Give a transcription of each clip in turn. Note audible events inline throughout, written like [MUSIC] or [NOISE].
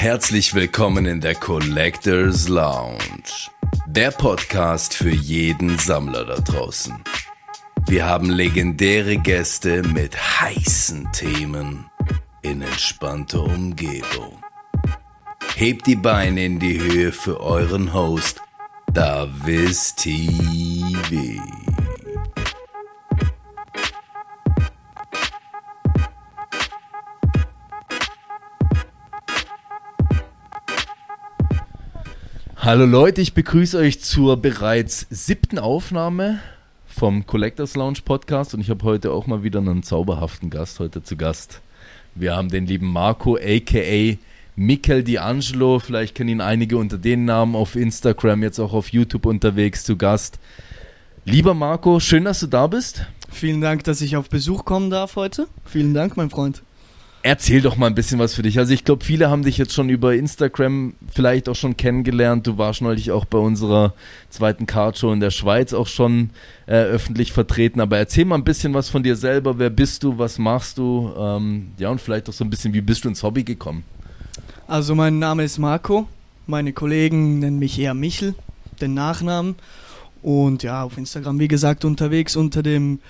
Herzlich willkommen in der Collectors Lounge, der Podcast für jeden Sammler da draußen. Wir haben legendäre Gäste mit heißen Themen in entspannter Umgebung. Hebt die Beine in die Höhe für euren Host, Davis TV. Hallo Leute, ich begrüße euch zur bereits siebten Aufnahme vom Collectors Lounge Podcast und ich habe heute auch mal wieder einen zauberhaften Gast heute zu Gast. Wir haben den lieben Marco aka Mikel D'Angelo, vielleicht kennen ihn einige unter den Namen auf Instagram, jetzt auch auf YouTube unterwegs zu Gast. Lieber Marco, schön, dass du da bist. Vielen Dank, dass ich auf Besuch kommen darf heute. Vielen Dank, mein Freund. Erzähl doch mal ein bisschen was für dich. Also ich glaube, viele haben dich jetzt schon über Instagram vielleicht auch schon kennengelernt. Du warst neulich auch bei unserer zweiten Cardshow in der Schweiz auch schon äh, öffentlich vertreten. Aber erzähl mal ein bisschen was von dir selber. Wer bist du? Was machst du? Ähm, ja, und vielleicht auch so ein bisschen, wie bist du ins Hobby gekommen? Also mein Name ist Marco. Meine Kollegen nennen mich eher Michel, den Nachnamen. Und ja, auf Instagram, wie gesagt, unterwegs unter dem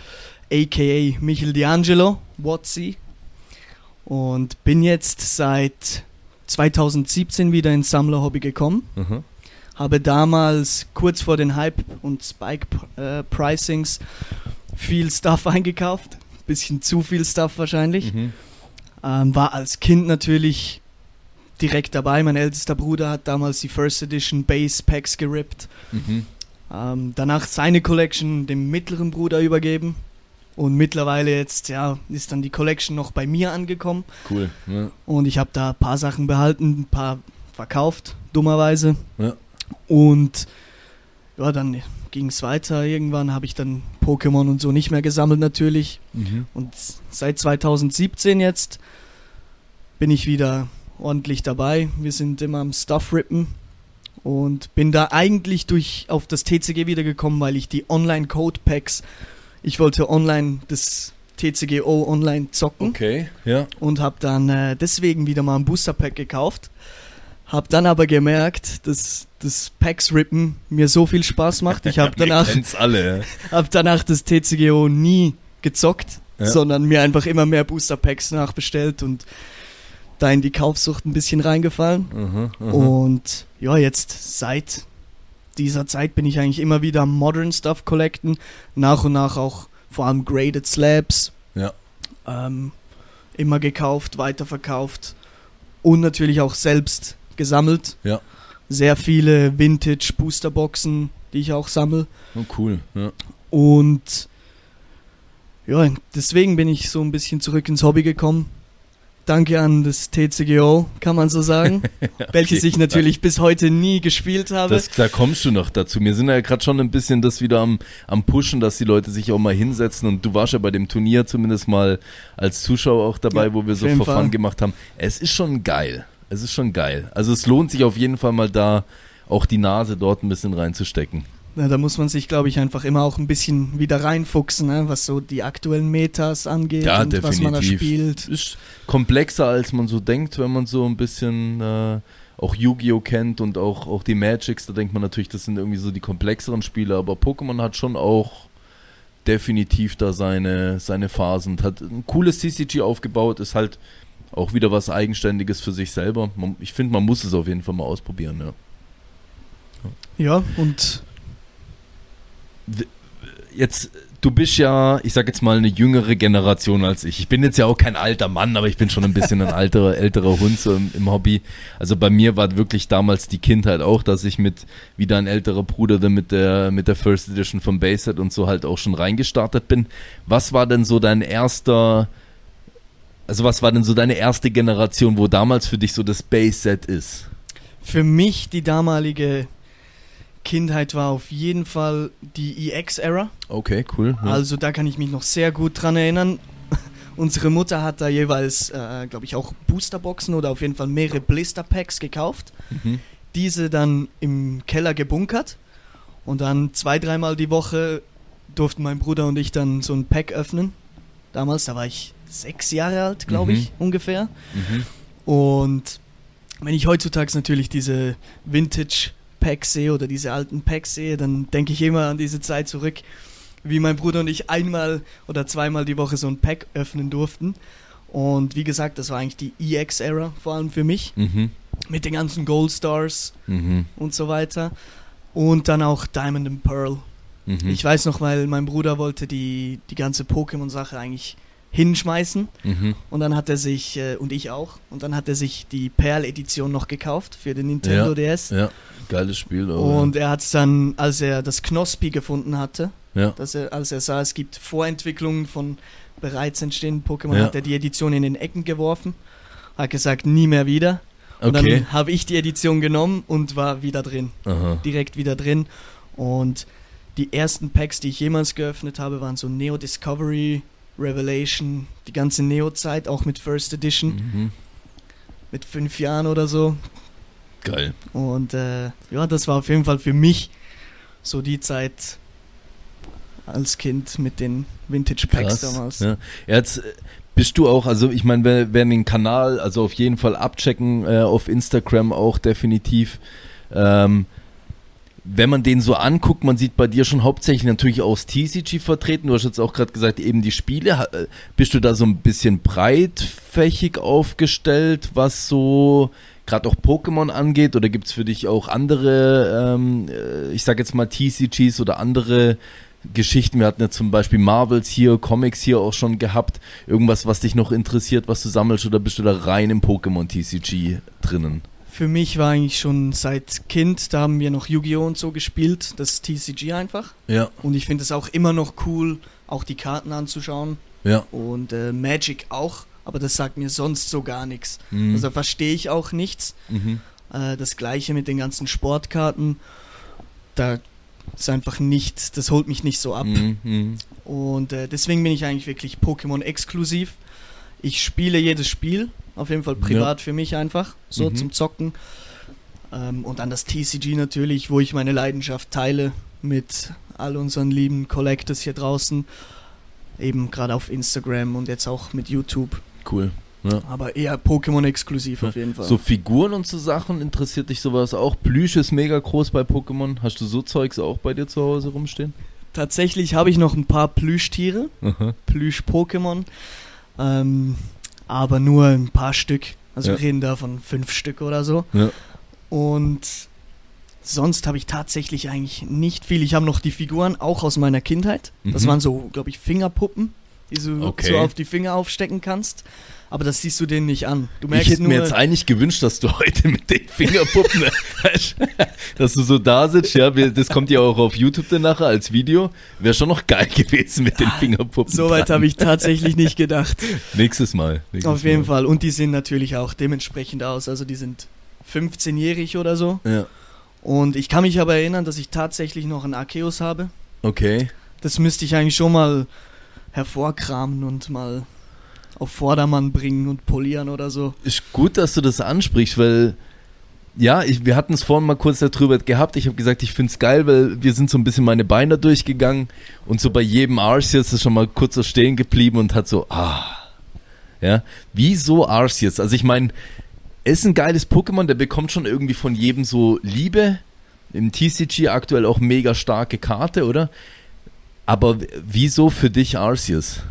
aka Michel D'Angelo, Watsi, und bin jetzt seit 2017 wieder ins Sammlerhobby gekommen. Mhm. Habe damals kurz vor den Hype und Spike äh, Pricings viel Stuff [LAUGHS] eingekauft. Bisschen zu viel Stuff wahrscheinlich. Mhm. Ähm, war als Kind natürlich direkt dabei. Mein ältester Bruder hat damals die First Edition Base Packs gerippt. Mhm. Ähm, danach seine Collection dem mittleren Bruder übergeben. Und mittlerweile jetzt, ja, ist dann die Collection noch bei mir angekommen. Cool. Ja. Und ich habe da ein paar Sachen behalten, ein paar verkauft, dummerweise. Ja. Und ja, dann ging es weiter. Irgendwann habe ich dann Pokémon und so nicht mehr gesammelt natürlich. Mhm. Und seit 2017 jetzt bin ich wieder ordentlich dabei. Wir sind immer am Stuff rippen und bin da eigentlich durch auf das TCG wiedergekommen, weil ich die Online Code Packs ich wollte online das TCGO online zocken. Okay, ja. Und habe dann äh, deswegen wieder mal ein Booster Pack gekauft. Hab dann aber gemerkt, dass das Packs Rippen mir so viel Spaß macht. Ich habe [LAUGHS] danach, alle, [LAUGHS] hab danach das TCGO nie gezockt, ja. sondern mir einfach immer mehr Booster Packs nachbestellt und da in die Kaufsucht ein bisschen reingefallen. Mhm, mh. Und ja, jetzt seit dieser Zeit bin ich eigentlich immer wieder Modern Stuff collecten, nach und nach auch vor allem Graded Slabs. Ja. Ähm, immer gekauft, weiterverkauft und natürlich auch selbst gesammelt. Ja. Sehr viele Vintage Boosterboxen, die ich auch sammle. Oh, cool. Ja. Und ja, deswegen bin ich so ein bisschen zurück ins Hobby gekommen. Danke an das TCGO, kann man so sagen, [LAUGHS] okay, welches ich natürlich bis heute nie gespielt habe. Das, da kommst du noch dazu. Wir sind ja gerade schon ein bisschen das wieder am, am Pushen, dass die Leute sich auch mal hinsetzen und du warst ja bei dem Turnier zumindest mal als Zuschauer auch dabei, ja, wo wir so Verfahren gemacht haben. Es ist schon geil. Es ist schon geil. Also es lohnt sich auf jeden Fall mal da auch die Nase dort ein bisschen reinzustecken. Ja, da muss man sich, glaube ich, einfach immer auch ein bisschen wieder reinfuchsen, ne? was so die aktuellen Metas angeht ja, und definitiv. was man da spielt. Ist komplexer, als man so denkt, wenn man so ein bisschen äh, auch Yu-Gi-Oh! kennt und auch, auch die Magics. Da denkt man natürlich, das sind irgendwie so die komplexeren Spiele, aber Pokémon hat schon auch definitiv da seine, seine Phasen und hat ein cooles CCG aufgebaut, ist halt auch wieder was Eigenständiges für sich selber. Ich finde, man muss es auf jeden Fall mal ausprobieren, ja. Ja, und jetzt, du bist ja, ich sag jetzt mal, eine jüngere Generation als ich. Ich bin jetzt ja auch kein alter Mann, aber ich bin schon ein bisschen ein alterer, [LAUGHS] älterer Hund so im, im, Hobby. Also bei mir war wirklich damals die Kindheit auch, dass ich mit, wie ein älterer Bruder, dann mit der, mit der First Edition von Baseset und so halt auch schon reingestartet bin. Was war denn so dein erster, also was war denn so deine erste Generation, wo damals für dich so das Base-Set ist? Für mich die damalige Kindheit war auf jeden Fall die EX-Era. Okay, cool. Ja. Also da kann ich mich noch sehr gut dran erinnern. [LAUGHS] Unsere Mutter hat da jeweils, äh, glaube ich, auch Boosterboxen oder auf jeden Fall mehrere Blister-Packs gekauft. Mhm. Diese dann im Keller gebunkert. Und dann zwei, dreimal die Woche durften mein Bruder und ich dann so ein Pack öffnen. Damals, da war ich sechs Jahre alt, glaube mhm. ich, ungefähr. Mhm. Und wenn ich heutzutage natürlich diese Vintage Packs sehe oder diese alten Packs sehe, dann denke ich immer an diese Zeit zurück, wie mein Bruder und ich einmal oder zweimal die Woche so ein Pack öffnen durften. Und wie gesagt, das war eigentlich die EX-Era, vor allem für mich, Mhm. mit den ganzen Gold Stars Mhm. und so weiter. Und dann auch Diamond and Pearl. Mhm. Ich weiß noch, weil mein Bruder wollte die, die ganze Pokémon-Sache eigentlich hinschmeißen. Mhm. Und dann hat er sich, äh, und ich auch, und dann hat er sich die Pearl-Edition noch gekauft für den Nintendo Ja. DS. Ja, geiles Spiel. aber- Und er hat es dann, als er das Knospi gefunden hatte, ja. dass er, als er sah, es gibt Vorentwicklungen von bereits entstehenden Pokémon, Ja. hat er die Edition in den Ecken geworfen, hat gesagt, nie mehr wieder. Und Okay. dann habe ich die Edition genommen und war wieder drin, Aha. direkt wieder drin. Und die ersten Packs, die ich jemals geöffnet habe, waren so Neo Discovery, Revelation, die ganze Neo-Zeit, auch mit First Edition, Mhm. mit fünf Jahren oder so. Geil. Und äh, ja, das war auf jeden Fall für mich so die Zeit als Kind mit den Vintage Packs Krass. damals. Ja. Jetzt äh, bist du auch, also ich meine, wer, wer den Kanal, also auf jeden Fall abchecken, äh, auf Instagram auch definitiv. Ähm, wenn man den so anguckt, man sieht bei dir schon hauptsächlich natürlich aus TCG vertreten. Du hast jetzt auch gerade gesagt, eben die Spiele. Äh, Bist du da so ein bisschen breitfächig aufgestellt, was so gerade auch Pokémon angeht? Oder gibt es für dich auch andere, ähm, äh, ich sag jetzt mal TCGs oder andere Geschichten? Wir hatten ja zum Beispiel Marvels hier, Comics hier auch schon gehabt. Irgendwas, was dich noch interessiert, was du sammelst? Oder bist du da rein im Pokémon TCG drinnen? Für mich war eigentlich schon seit Kind, da haben wir noch Yu-Gi-Oh! und so gespielt, das TCG einfach. Ja, Und ich finde es auch immer noch cool, auch die Karten anzuschauen. ja. Und äh, Magic auch, aber das sagt mir sonst so gar nichts. Mhm. Also verstehe ich auch nichts. mhm. Äh, das gleiche mit den ganzen Sportkarten. Da ist einfach nicht, das holt mich nicht so ab. Mhm. Mhm. Und äh, deswegen bin ich eigentlich wirklich Pokémon exklusiv. Ich spiele jedes Spiel, auf jeden Fall privat für mich einfach, so Mhm. zum Zocken. Ähm, und dann das TCG natürlich, wo ich meine Leidenschaft teile mit all unseren lieben Collectors hier draußen. Eben gerade auf Instagram und jetzt auch mit YouTube. Cool. Ja. Aber eher Pokémon exklusiv auf jeden Fall. So Figuren und so Sachen, interessiert dich sowas auch? Plüsch ist mega groß bei Pokémon. Hast du so Zeugs auch bei dir zu Hause rumstehen? Tatsächlich habe ich noch ein paar Plüschtiere. Plüsch-Pokémon. Ähm, aber nur ein paar Stück. Also Ja. wir reden da von fünf Stück oder so. Ja. Und sonst habe ich tatsächlich eigentlich nicht viel. Ich habe noch die Figuren auch aus meiner Kindheit. Das Mhm. waren so, glaube ich, Fingerpuppen, die du Okay. so auf die Finger aufstecken kannst. Aber das siehst du denen nicht an. Du merkst Ich hätte nur, mir jetzt eigentlich gewünscht, dass du [LAUGHS] heute mit den Fingerpuppen, dass du so da sitzt, ja, das kommt ja auch auf YouTube dann nachher als Video. Wäre schon noch geil gewesen mit den Fingerpuppen. Soweit habe ich tatsächlich nicht gedacht. [LAUGHS] Nächstes Mal. Nächstes Auf jeden Mal. Fall. Und die sehen natürlich auch dementsprechend aus. Also die sind 15-jährig oder so. Ja. Und ich kann mich aber erinnern, dass ich tatsächlich noch einen Arceus habe. Okay. Das müsste ich eigentlich schon mal hervorkramen und mal auf Vordermann bringen und polieren oder so. Ist gut, dass du das ansprichst, weil ja, ich, wir hatten es vorhin mal kurz darüber gehabt. Ich habe gesagt, ich finde es geil, weil wir sind so ein bisschen meine Beine durchgegangen und so bei jedem Arceus ist schon mal kurz so stehen geblieben und hat so, ah, ja, wieso Arceus? Also ich meine, ist ein geiles Pokémon, der bekommt schon irgendwie von jedem so Liebe. Im TCG aktuell auch mega starke Karte, oder? Aber wieso für dich Arceus?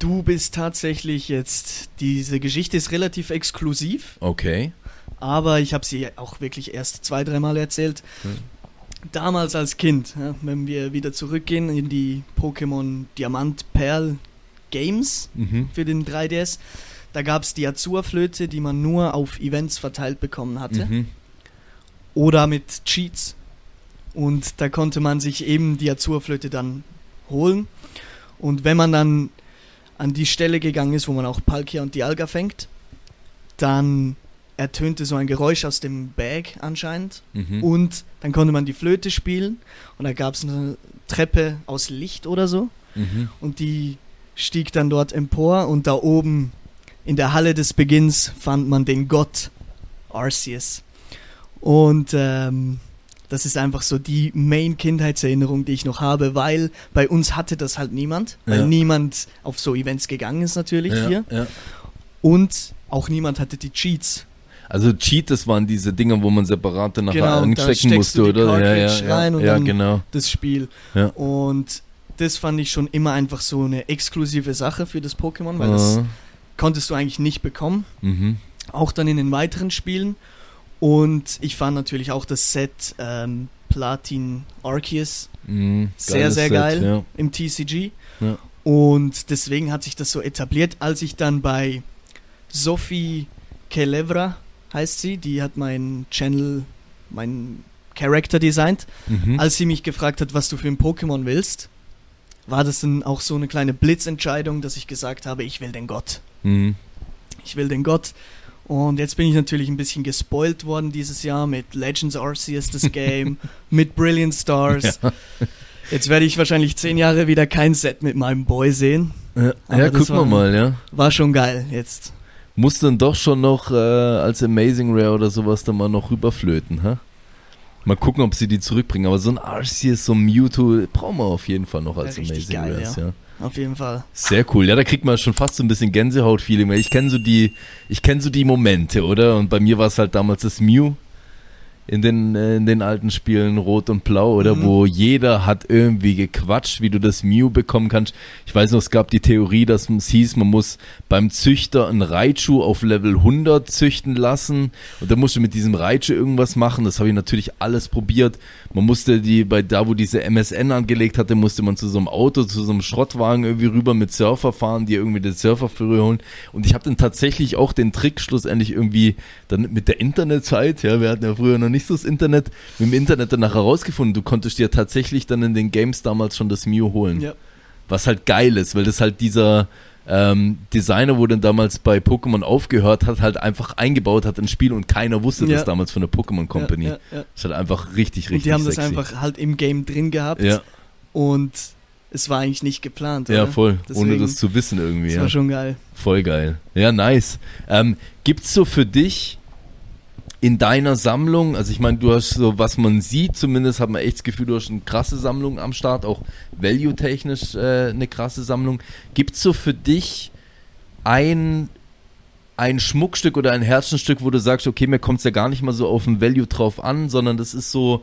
Du bist tatsächlich jetzt, diese Geschichte ist relativ exklusiv, Okay. aber ich habe sie auch wirklich erst zwei, dreimal erzählt. Hm. Damals als Kind, ja, wenn wir wieder zurückgehen in die Pokémon Diamant Perl Games, Mhm. für den 3DS. Da gab es die Azur-Flöte, die man nur auf Events verteilt bekommen hatte. Mhm. Oder mit Cheats. Und da konnte man sich eben die Azur-Flöte dann holen. Und wenn man dann an die Stelle gegangen ist, wo man auch Palkia und Dialga fängt, dann ertönte so ein Geräusch aus dem Bag anscheinend. Mhm. Und dann konnte man die Flöte spielen. Und da gab es eine Treppe aus Licht oder so Mhm. und die stieg dann dort empor und da oben in der Halle des Beginns fand man den Gott Arceus. Und ähm, das ist einfach so die Main-Kindheitserinnerung, die ich noch habe, weil bei uns hatte das halt niemand, weil Ja. niemand auf so Events gegangen ist natürlich ja, hier Ja. und auch niemand hatte die Cheats. Also Cheat, waren diese Dinger, wo man separate nachher Genau, anstecken musste, oder? Ja, ja, ja, rein und ja dann- genau. das Spiel. Ja. Und das fand ich schon immer einfach so eine exklusive Sache für das Pokémon, weil das Ah, konntest du eigentlich nicht bekommen. mhm. Auch dann in den weiteren Spielen. Und ich fand natürlich auch das Set ähm, Platin Arceus Mhm. sehr, sehr Set, geil Ja. im TCG. Ja. Und deswegen hat sich das so etabliert, als ich dann bei Sophie Kelevra heißt sie, die hat meinen Channel, meinen Character designt. Mhm. Als sie mich gefragt hat, was du für ein Pokémon willst, war das dann auch so eine kleine Blitzentscheidung, dass ich gesagt habe, ich will den Gott. Mhm. Ich will den Gott. Und jetzt bin ich natürlich ein bisschen gespoilt worden dieses Jahr mit Legends Arceus, das [LAUGHS] Game, mit Brilliant Stars. Ja. Jetzt werde ich wahrscheinlich zehn Jahre wieder kein Set mit meinem Boy sehen. Ja, ja gucken wir mal, ja. War schon geil jetzt. Muss dann doch schon noch äh, als Amazing Rare oder sowas dann mal noch rüberflöten, ha? Mal gucken, ob sie die zurückbringen. Aber so ein Arceus, so ein Mewtwo brauchen wir auf jeden Fall noch als Ja, Amazing geil, Rares, ja. Auf jeden Fall. Sehr cool. Ja, da kriegt man schon fast so ein bisschen Gänsehaut-Feeling, ich kenne so die, ich kenne so die Momente, oder? Und bei mir war es halt damals das Mew in den, äh, in den alten Spielen Rot und Blau, oder? Mhm. Wo jeder hat irgendwie gequatscht, wie du das Mew bekommen kannst. Ich weiß noch, es gab die Theorie, dass es hieß, man muss beim Züchter einen Raichu auf Level 100 züchten lassen und dann musst du mit diesem Raichu irgendwas machen. Das habe ich natürlich alles probiert. Man musste die, bei da, wo diese MSN angelegt hatte, musste man zu so einem Auto, zu so einem Schrottwagen irgendwie rüber mit Surfer fahren, die irgendwie den Surfer früher holen. Und ich habe dann tatsächlich auch den Trick schlussendlich irgendwie dann mit der Internetzeit, ja, wir hatten ja früher noch nicht so das Internet, mit dem Internet dann nachher herausgefunden, du konntest dir tatsächlich dann in den Games damals schon das Mew holen. Ja. Was halt geil ist, weil das halt dieser ähm, Designer, wo dann damals bei Pokémon aufgehört hat, halt einfach eingebaut hat ins Spiel und keiner wusste Ja. das damals von der Pokémon Company. Ja, ja. Das ist halt einfach richtig, richtig Und die haben das sexy. einfach halt im Game drin gehabt. Ja, Und es war eigentlich nicht geplant. ja, oder? voll. Ohne Deswegen- das zu wissen irgendwie. Das Ja. war schon geil. Voll geil. Ja, nice. Ähm, gibt's so für dich in deiner Sammlung, also ich meine, du hast so, was man sieht, zumindest hat man echt das Gefühl, du hast eine krasse Sammlung am Start, auch value-technisch äh, eine krasse Sammlung. Gibt's so für dich ein, ein Schmuckstück oder ein Herzensstück, wo du sagst, okay, mir kommt's ja gar nicht mal so auf den Value drauf an, sondern das ist so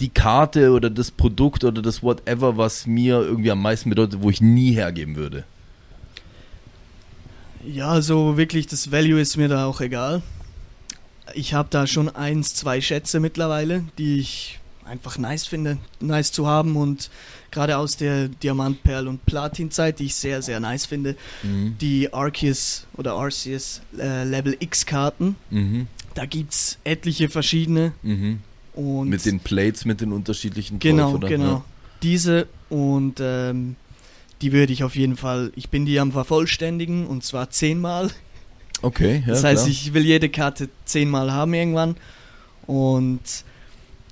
die Karte oder das Produkt oder das whatever, was mir irgendwie am meisten bedeutet, wo ich nie hergeben würde. Ja, also wirklich, das Value ist mir da auch egal. Ich habe da schon eins, zwei Schätze mittlerweile, die ich einfach nice finde, nice zu haben und gerade aus der Diamant, Perl und Platin-Zeit, die ich sehr, sehr nice finde, die Arceus oder Arceus äh, Level X-Karten. Mhm. Da gibt's etliche verschiedene Mhm. und Mit den Plates, mit den unterschiedlichen Genau, drauf, genau. Diese und ähm, die würde ich auf jeden Fall, ich bin die am vervollständigen und zwar zehnmal. Okay, ja, das heißt, klar. ich will jede Karte zehnmal haben irgendwann und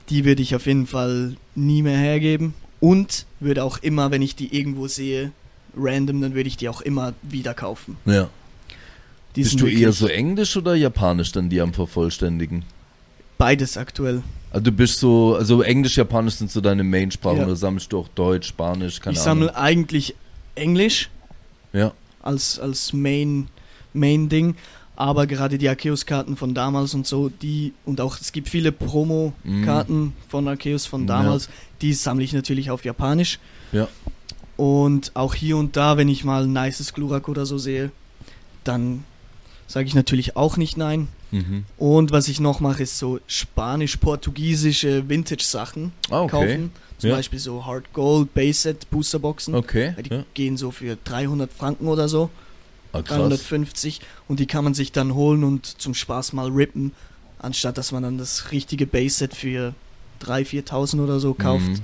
die würde ich auf jeden Fall nie mehr hergeben und würde auch immer, wenn ich die irgendwo sehe, random, dann würde ich die auch immer wieder kaufen. ja. Die Bist du eher so Englisch oder Japanisch dann die am vervollständigen? beides aktuell. Also du bist so, also Englisch, Japanisch sind so deine Main-Sprachen Ja. oder sammelst du auch Deutsch, Spanisch, keine ich Ahnung. sammle eigentlich Englisch Ja, als, als Main, Main Ding. Aber gerade die Arceus-Karten von damals und so, die, und auch es gibt viele Promo-Karten von Arceus von Mhm. Ja. damals, die sammle ich natürlich auf Japanisch. Ja. Und auch hier und da, wenn ich mal ein nices Glurak oder so sehe, dann sage ich natürlich auch nicht nein. mhm. Und was ich noch mache, ist so spanisch-portugiesische Vintage-Sachen Ah, okay. kaufen. Zum Ja. Beispiel so Hard Gold, Base Set, Boosterboxen. Okay. Die Ja. gehen so für 300 Franken oder so. Ah, krass. 350 und die kann man sich dann holen und zum Spaß mal rippen, anstatt dass man dann das richtige Base-Set für 3.000, 4.000 oder so kauft. Mhm.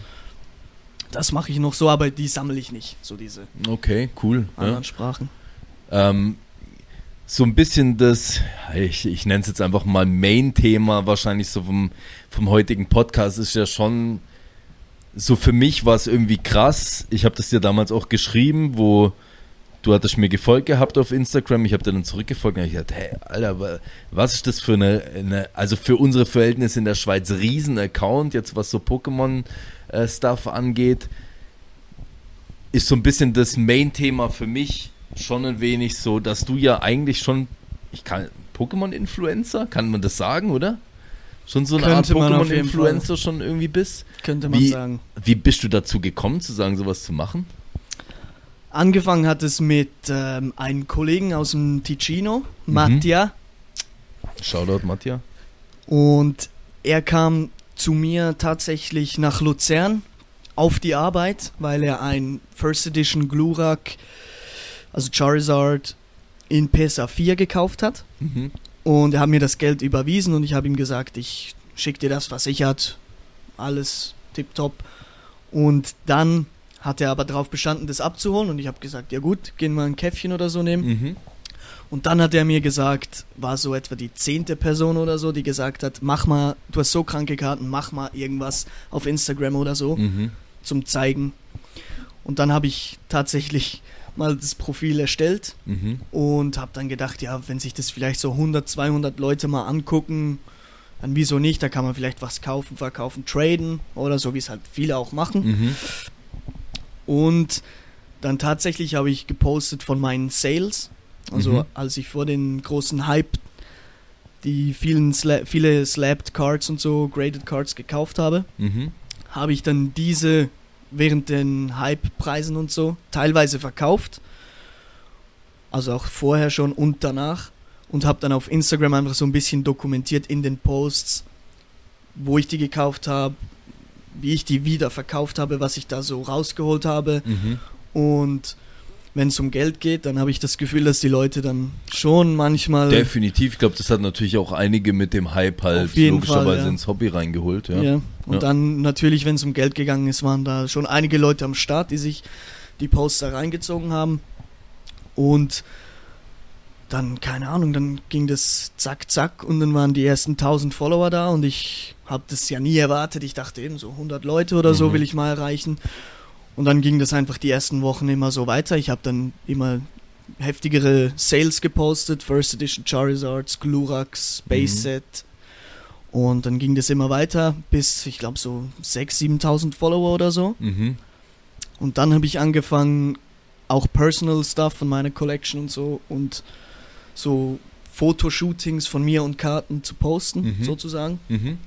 Das mache ich noch so, aber die sammle ich nicht, so diese Okay, cool. Ja. anderen Sprachen. Ähm, so ein bisschen das, ich, ich nenne es jetzt einfach mal Main-Thema, wahrscheinlich so vom, vom heutigen Podcast, ist ja schon so für mich war es irgendwie krass. Ich habe das dir damals auch geschrieben, wo du hattest mir gefolgt gehabt auf Instagram, ich habe dir dann zurückgefolgt und ich gedacht, hey, Alter, wa- was ist das für eine, eine also für unsere Verhältnisse in der Schweiz riesen Account, jetzt was so Pokémon-Stuff angeht, ist so ein bisschen das Main-Thema für mich schon ein wenig so, dass du ja eigentlich schon, ich kann, Pokémon-Influencer, kann man das sagen, oder? Schon so eine Könnte Art Pokémon-Influencer schon irgendwie bist? Könnte man Wie, sagen. wie bist du dazu gekommen, zu sagen, sowas zu machen? Angefangen hat es mit ähm, einem Kollegen aus dem Ticino, Mhm. Mattia. Shoutout, Matja. Und er kam zu mir tatsächlich nach Luzern auf die Arbeit, weil er ein First Edition Glurak, also Charizard, in PSA 4 gekauft hat. Mhm. Und er hat mir das Geld überwiesen und ich habe ihm gesagt, ich schicke dir das versichert, alles tipptopp. Und dann hat er aber darauf bestanden, das abzuholen und ich habe gesagt, ja gut, gehen wir ein Käffchen oder so nehmen. Mhm. Und dann hat er mir gesagt, war so etwa die zehnte Person oder so, die gesagt hat, mach mal, du hast so kranke Karten, mach mal irgendwas auf Instagram oder so Mhm. zum Zeigen. Und dann habe ich tatsächlich mal das Profil erstellt Mhm. und habe dann gedacht, ja, wenn sich das vielleicht so 100, 200 Leute mal angucken, dann wieso nicht, da kann man vielleicht was kaufen, verkaufen, traden oder so, wie es halt viele auch machen. Mhm. Und dann tatsächlich habe ich gepostet von meinen Sales. Also Mhm. als ich vor den großen Hype die vielen Sla viele Slabbed Cards und so, Graded Cards gekauft habe, Mhm. habe ich dann diese während den Hype-Preisen und so teilweise verkauft. Also auch vorher schon und danach. Und habe dann auf Instagram einfach so ein bisschen dokumentiert in den Posts, wo ich die gekauft habe, wie ich die wieder verkauft habe, was ich da so rausgeholt habe. Mhm. Und wenn es um Geld geht, dann habe ich das Gefühl, dass die Leute dann schon manchmal Definitiv. Ich glaube, das hat natürlich auch einige mit dem Hype halt logischerweise ja. ins Hobby reingeholt. Ja. Ja. Und Ja. dann natürlich, wenn es um Geld gegangen ist, waren da schon einige Leute am Start, die sich die Poster reingezogen haben. Und dann, keine Ahnung, dann ging das zack, zack und dann waren die ersten 1000 Follower da und ich habe das ja nie erwartet. Ich dachte eben so 100 Leute oder so Mhm. will ich mal erreichen. Und dann ging das einfach die ersten Wochen immer so weiter. Ich habe dann immer heftigere Sales gepostet, First Edition Charizards, Glurax, Base Mhm. Set. Und dann ging das immer weiter bis, ich glaube, so 6.000, 7.000 Follower oder so. Mhm. Und dann habe ich angefangen, auch Personal Stuff von meiner Collection und so und so Fotoshootings von mir und Karten zu posten, Mhm. sozusagen. Mhm.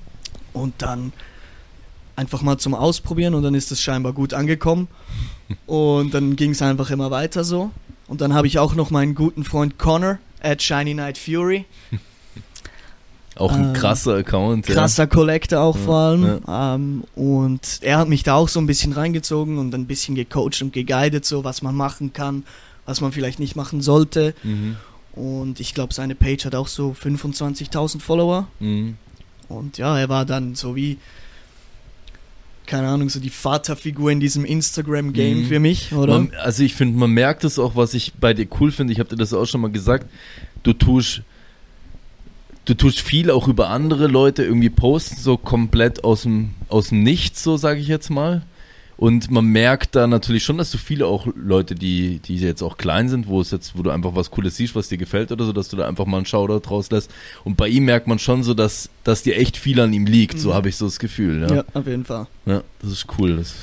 Und dann einfach mal zum Ausprobieren und dann ist es scheinbar gut angekommen. Und dann ging es einfach immer weiter so. Und dann habe ich auch noch meinen guten Freund Connor at Shiny Night Fury. [LAUGHS] Auch ein Ähm, krasser Account. Krasser Collector auch Ja, vor allem. Ähm, und er hat mich da auch so ein bisschen reingezogen und ein bisschen gecoacht und geguidet, so was man machen kann, was man vielleicht nicht machen sollte. Ja. Mhm. Und ich glaube, seine Page hat auch so 25.000 Follower. Mhm. Und ja, er war dann so wie, keine Ahnung, so die Vaterfigur in diesem Instagram-Game Mhm. für mich, oder? Man, also ich finde, man merkt es auch, was ich bei dir cool finde. Ich habe dir das auch schon mal gesagt. Du tust, du tust viel auch über andere Leute irgendwie posten, so komplett aus dem, aus dem Nichts, so sage ich jetzt mal. Und man merkt da natürlich schon, dass du viele auch Leute, die, die jetzt auch klein sind, wo es jetzt, wo du einfach was Cooles siehst, was dir gefällt oder so, dass du da einfach mal einen Shoutout rauslässt. Und bei ihm merkt man schon so, dass, dass dir echt viel an ihm liegt. So Mhm. habe ich so das Gefühl. ja. Ja, auf jeden Fall. ja das ist cool. Das,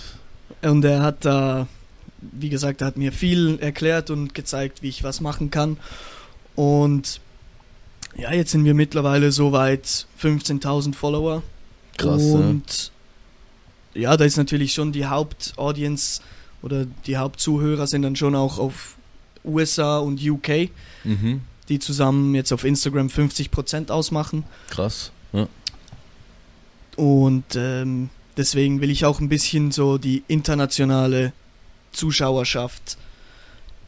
Und er hat da, wie gesagt, er hat mir viel erklärt und gezeigt, wie ich was machen kann. Und ja, jetzt sind wir mittlerweile so weit 15.000 Follower. krass. ja. Und ja, da ist natürlich schon die Hauptaudience oder die Hauptzuhörer sind dann schon auch auf USA und UK, Mhm. die zusammen jetzt auf Instagram 50% ausmachen. Krass. Ja. Und ähm, deswegen will ich auch ein bisschen so die internationale Zuschauerschaft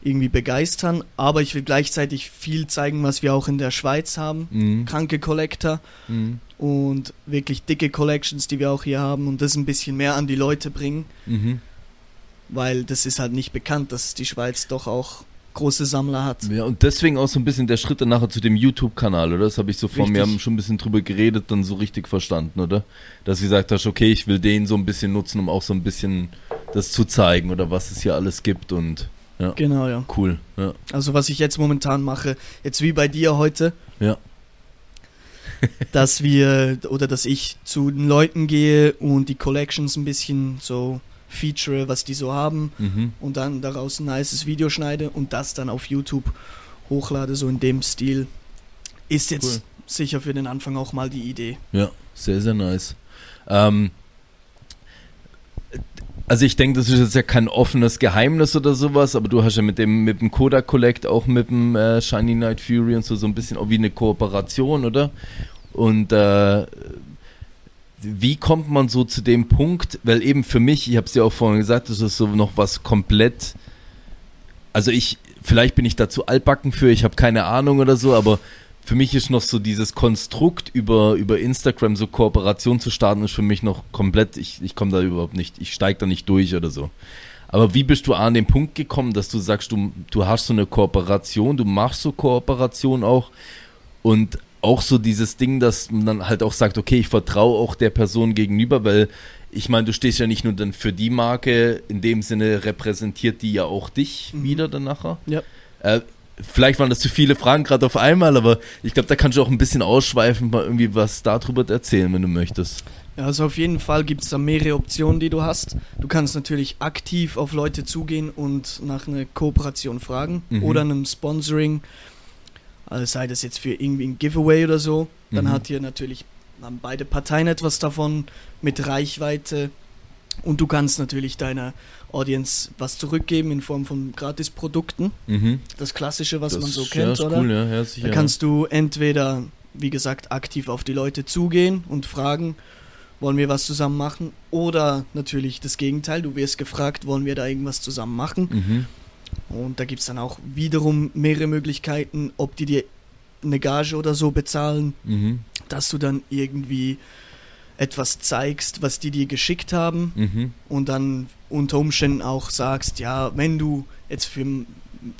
irgendwie begeistern. Aber ich will gleichzeitig viel zeigen, was wir auch in der Schweiz haben. Mhm. Kranke Collector Mhm. und wirklich dicke Collections, die wir auch hier haben und das ein bisschen mehr an die Leute bringen, Mhm. weil das ist halt nicht bekannt, dass die Schweiz doch auch große Sammler hat. Ja, und deswegen auch so ein bisschen der Schritt dann nachher zu dem YouTube-Kanal, oder? Das habe ich so vor mir haben schon ein bisschen drüber geredet, dann so richtig verstanden, oder? Dass du gesagt hast, okay, ich will den so ein bisschen nutzen, um auch so ein bisschen das zu zeigen oder was es hier alles gibt und ja, Genau, ja. cool. Ja. Also was ich jetzt momentan mache, jetzt wie bei dir heute, Ja. [LAUGHS] dass wir oder dass ich zu den Leuten gehe und die Collections ein bisschen so feature, was die so haben Mhm. und dann daraus ein nices Video schneide und das dann auf YouTube hochlade, so in dem Stil. ist jetzt Cool. sicher für den Anfang auch mal die Idee. Ja, sehr, sehr nice. Ähm, also ich denke, das ist jetzt ja kein offenes Geheimnis oder sowas, aber du hast ja mit dem mit dem Kodak Collect auch mit dem äh, Shiny Night Fury und so so ein bisschen auch wie eine Kooperation, oder? Und äh, wie kommt man so zu dem Punkt, weil eben für mich, ich habe es ja auch vorhin gesagt, das ist so noch was komplett, also ich, vielleicht bin ich da zu altbacken für, ich habe keine Ahnung oder so, aber für mich ist noch so dieses Konstrukt über, über Instagram, so Kooperation zu starten, ist für mich noch komplett, ich, ich komme da überhaupt nicht, ich steige da nicht durch oder so. Aber wie bist du an den Punkt gekommen, dass du sagst, du, du hast so eine Kooperation, du machst so Kooperation auch und auch so dieses Ding, dass man dann halt auch sagt, okay, ich vertraue auch der Person gegenüber, weil ich meine, du stehst ja nicht nur dann für die Marke, in dem Sinne repräsentiert die ja auch dich Mhm. wieder dann nachher. Ja. Äh, vielleicht waren das zu viele Fragen gerade auf einmal, aber ich glaube, da kannst du auch ein bisschen ausschweifen, mal irgendwie was darüber erzählen, wenn du möchtest. Ja, also auf jeden Fall gibt es da mehrere Optionen, die du hast. Du kannst natürlich aktiv auf Leute zugehen und nach einer Kooperation fragen Mhm. oder einem Sponsoring. Also sei das jetzt für irgendwie ein Giveaway oder so. Dann Mhm. hat hier natürlich haben beide Parteien etwas davon mit Reichweite. Und du kannst natürlich deiner Audience was zurückgeben in Form von Gratisprodukten. Mhm. Das Klassische, was das man so ist- kennt, ja, ist oder? Cool, ja, ja, sicher. Da kannst du entweder, wie gesagt, aktiv auf die Leute zugehen und fragen, wollen wir was zusammen machen? Oder natürlich das Gegenteil, du wirst gefragt, wollen wir da irgendwas zusammen machen? mhm. Und da gibt es dann auch wiederum mehrere Möglichkeiten, ob die dir eine Gage oder so bezahlen, Mhm. dass du dann irgendwie etwas zeigst, was die dir geschickt haben Mhm. und dann unter Umständen auch sagst, ja, wenn du jetzt für,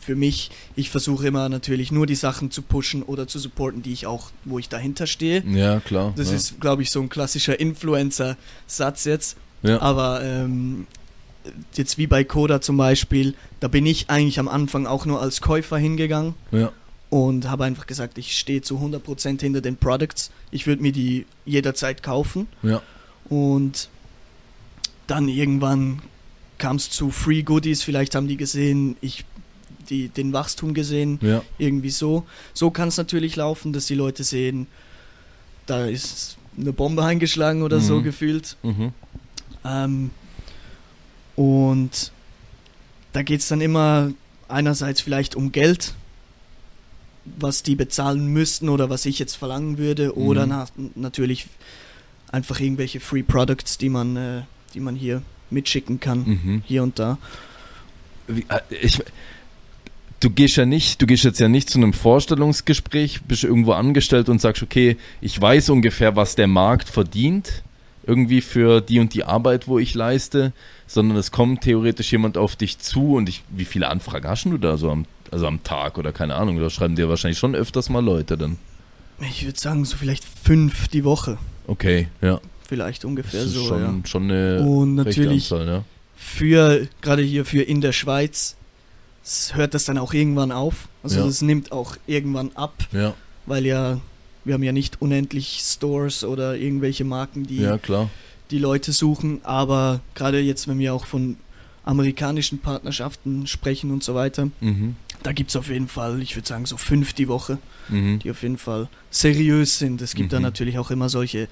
für mich, ich versuche immer natürlich nur die Sachen zu pushen oder zu supporten, die ich auch, wo ich dahinter stehe. Ja, klar. Das ja. ist, glaube ich, so ein klassischer Influencer-Satz jetzt. ja. Aber ähm, jetzt wie bei Koda zum Beispiel, da bin ich eigentlich am Anfang auch nur als Käufer hingegangen ja. Und habe einfach gesagt, ich stehe zu 100% hinter den Products. Ich würde mir die jederzeit kaufen. Ja. Und dann irgendwann kam es zu Free Goodies, vielleicht haben die gesehen, ich die, den Wachstum gesehen, Ja. irgendwie so. So kann es natürlich laufen, dass die Leute sehen, da ist eine Bombe eingeschlagen oder so Mhm. gefühlt. Mhm. Ähm, und da geht es dann immer einerseits vielleicht um Geld, was die bezahlen müssten oder was ich jetzt verlangen würde, oder Mhm. na, natürlich einfach irgendwelche Free Products, die man, äh, die man hier mitschicken kann, Mhm. hier und da. Äh, ich, du gehst ja nicht, du gehst jetzt ja nicht zu einem Vorstellungsgespräch, bist irgendwo angestellt und sagst, okay, ich weiß ungefähr, was der Markt verdient, irgendwie für die und die Arbeit, wo ich leiste, sondern es kommt theoretisch jemand auf dich zu und ich, wie viele Anfragen hast du da so am, also am Tag oder keine Ahnung, da schreiben dir wahrscheinlich schon öfters mal Leute dann. Ich würde sagen, so vielleicht fünf die Woche, Okay, ja. vielleicht ungefähr Das ist so. schon, ja. schon eine Und natürlich Anzahl, ja. für, gerade hier für in der Schweiz, hört das dann auch irgendwann auf. Also Ja. das nimmt auch irgendwann ab, Ja, weil ja, wir haben ja nicht unendlich Stores oder irgendwelche Marken, die ja, klar. die Leute suchen, aber gerade jetzt, wenn wir auch von amerikanischen Partnerschaften sprechen und so weiter, Mhm. Da gibt es auf jeden Fall, ich würde sagen, so fünf die Woche, Mhm. die auf jeden Fall seriös sind. Es gibt da Mhm. natürlich auch immer solche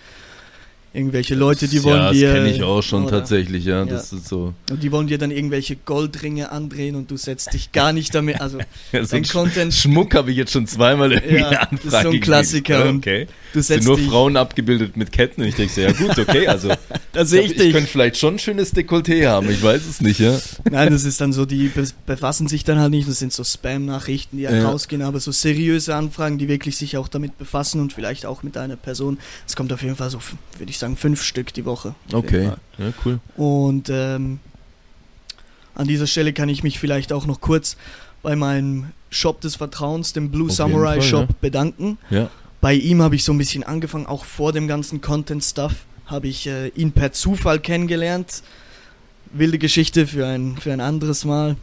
irgendwelche Leute, die wollen ja, dir. das kenne ich auch schon oder- tatsächlich, ja, Ja. Das ist so. Und die wollen dir dann irgendwelche Goldringe andrehen und du setzt dich gar nicht damit. Also [LAUGHS] Ja, so ein Content, Schmuck habe ich jetzt schon zweimal irgendwie Ja, eine das ist Anfrage so ein. Klassiker Okay. du Sind setzt nur dich. Frauen abgebildet mit Ketten und ich denke so, ja gut, okay, also [LAUGHS] da sehe ich ich, ich dich. könnte vielleicht schon ein schönes Dekolleté haben, ich weiß es nicht, ja. Nein, das ist dann so, die be befassen sich dann halt nicht. Das sind so Spam-Nachrichten, die halt rausgehen, aber so seriöse Anfragen, die wirklich sich auch damit befassen und vielleicht auch mit einer Person. Es kommt auf jeden Fall so, würde ich sagen, fünf Stück die Woche. Okay, ja, cool. Und ähm, an dieser Stelle kann ich mich vielleicht auch noch kurz bei meinem Shop des Vertrauens, dem Blue Auf Samurai Fall, Shop, ja. bedanken. Ja, Bei ihm habe ich so ein bisschen angefangen, auch vor dem ganzen Content-Stuff habe ich äh, ihn per Zufall kennengelernt. Wilde Geschichte für ein, für ein anderes Mal.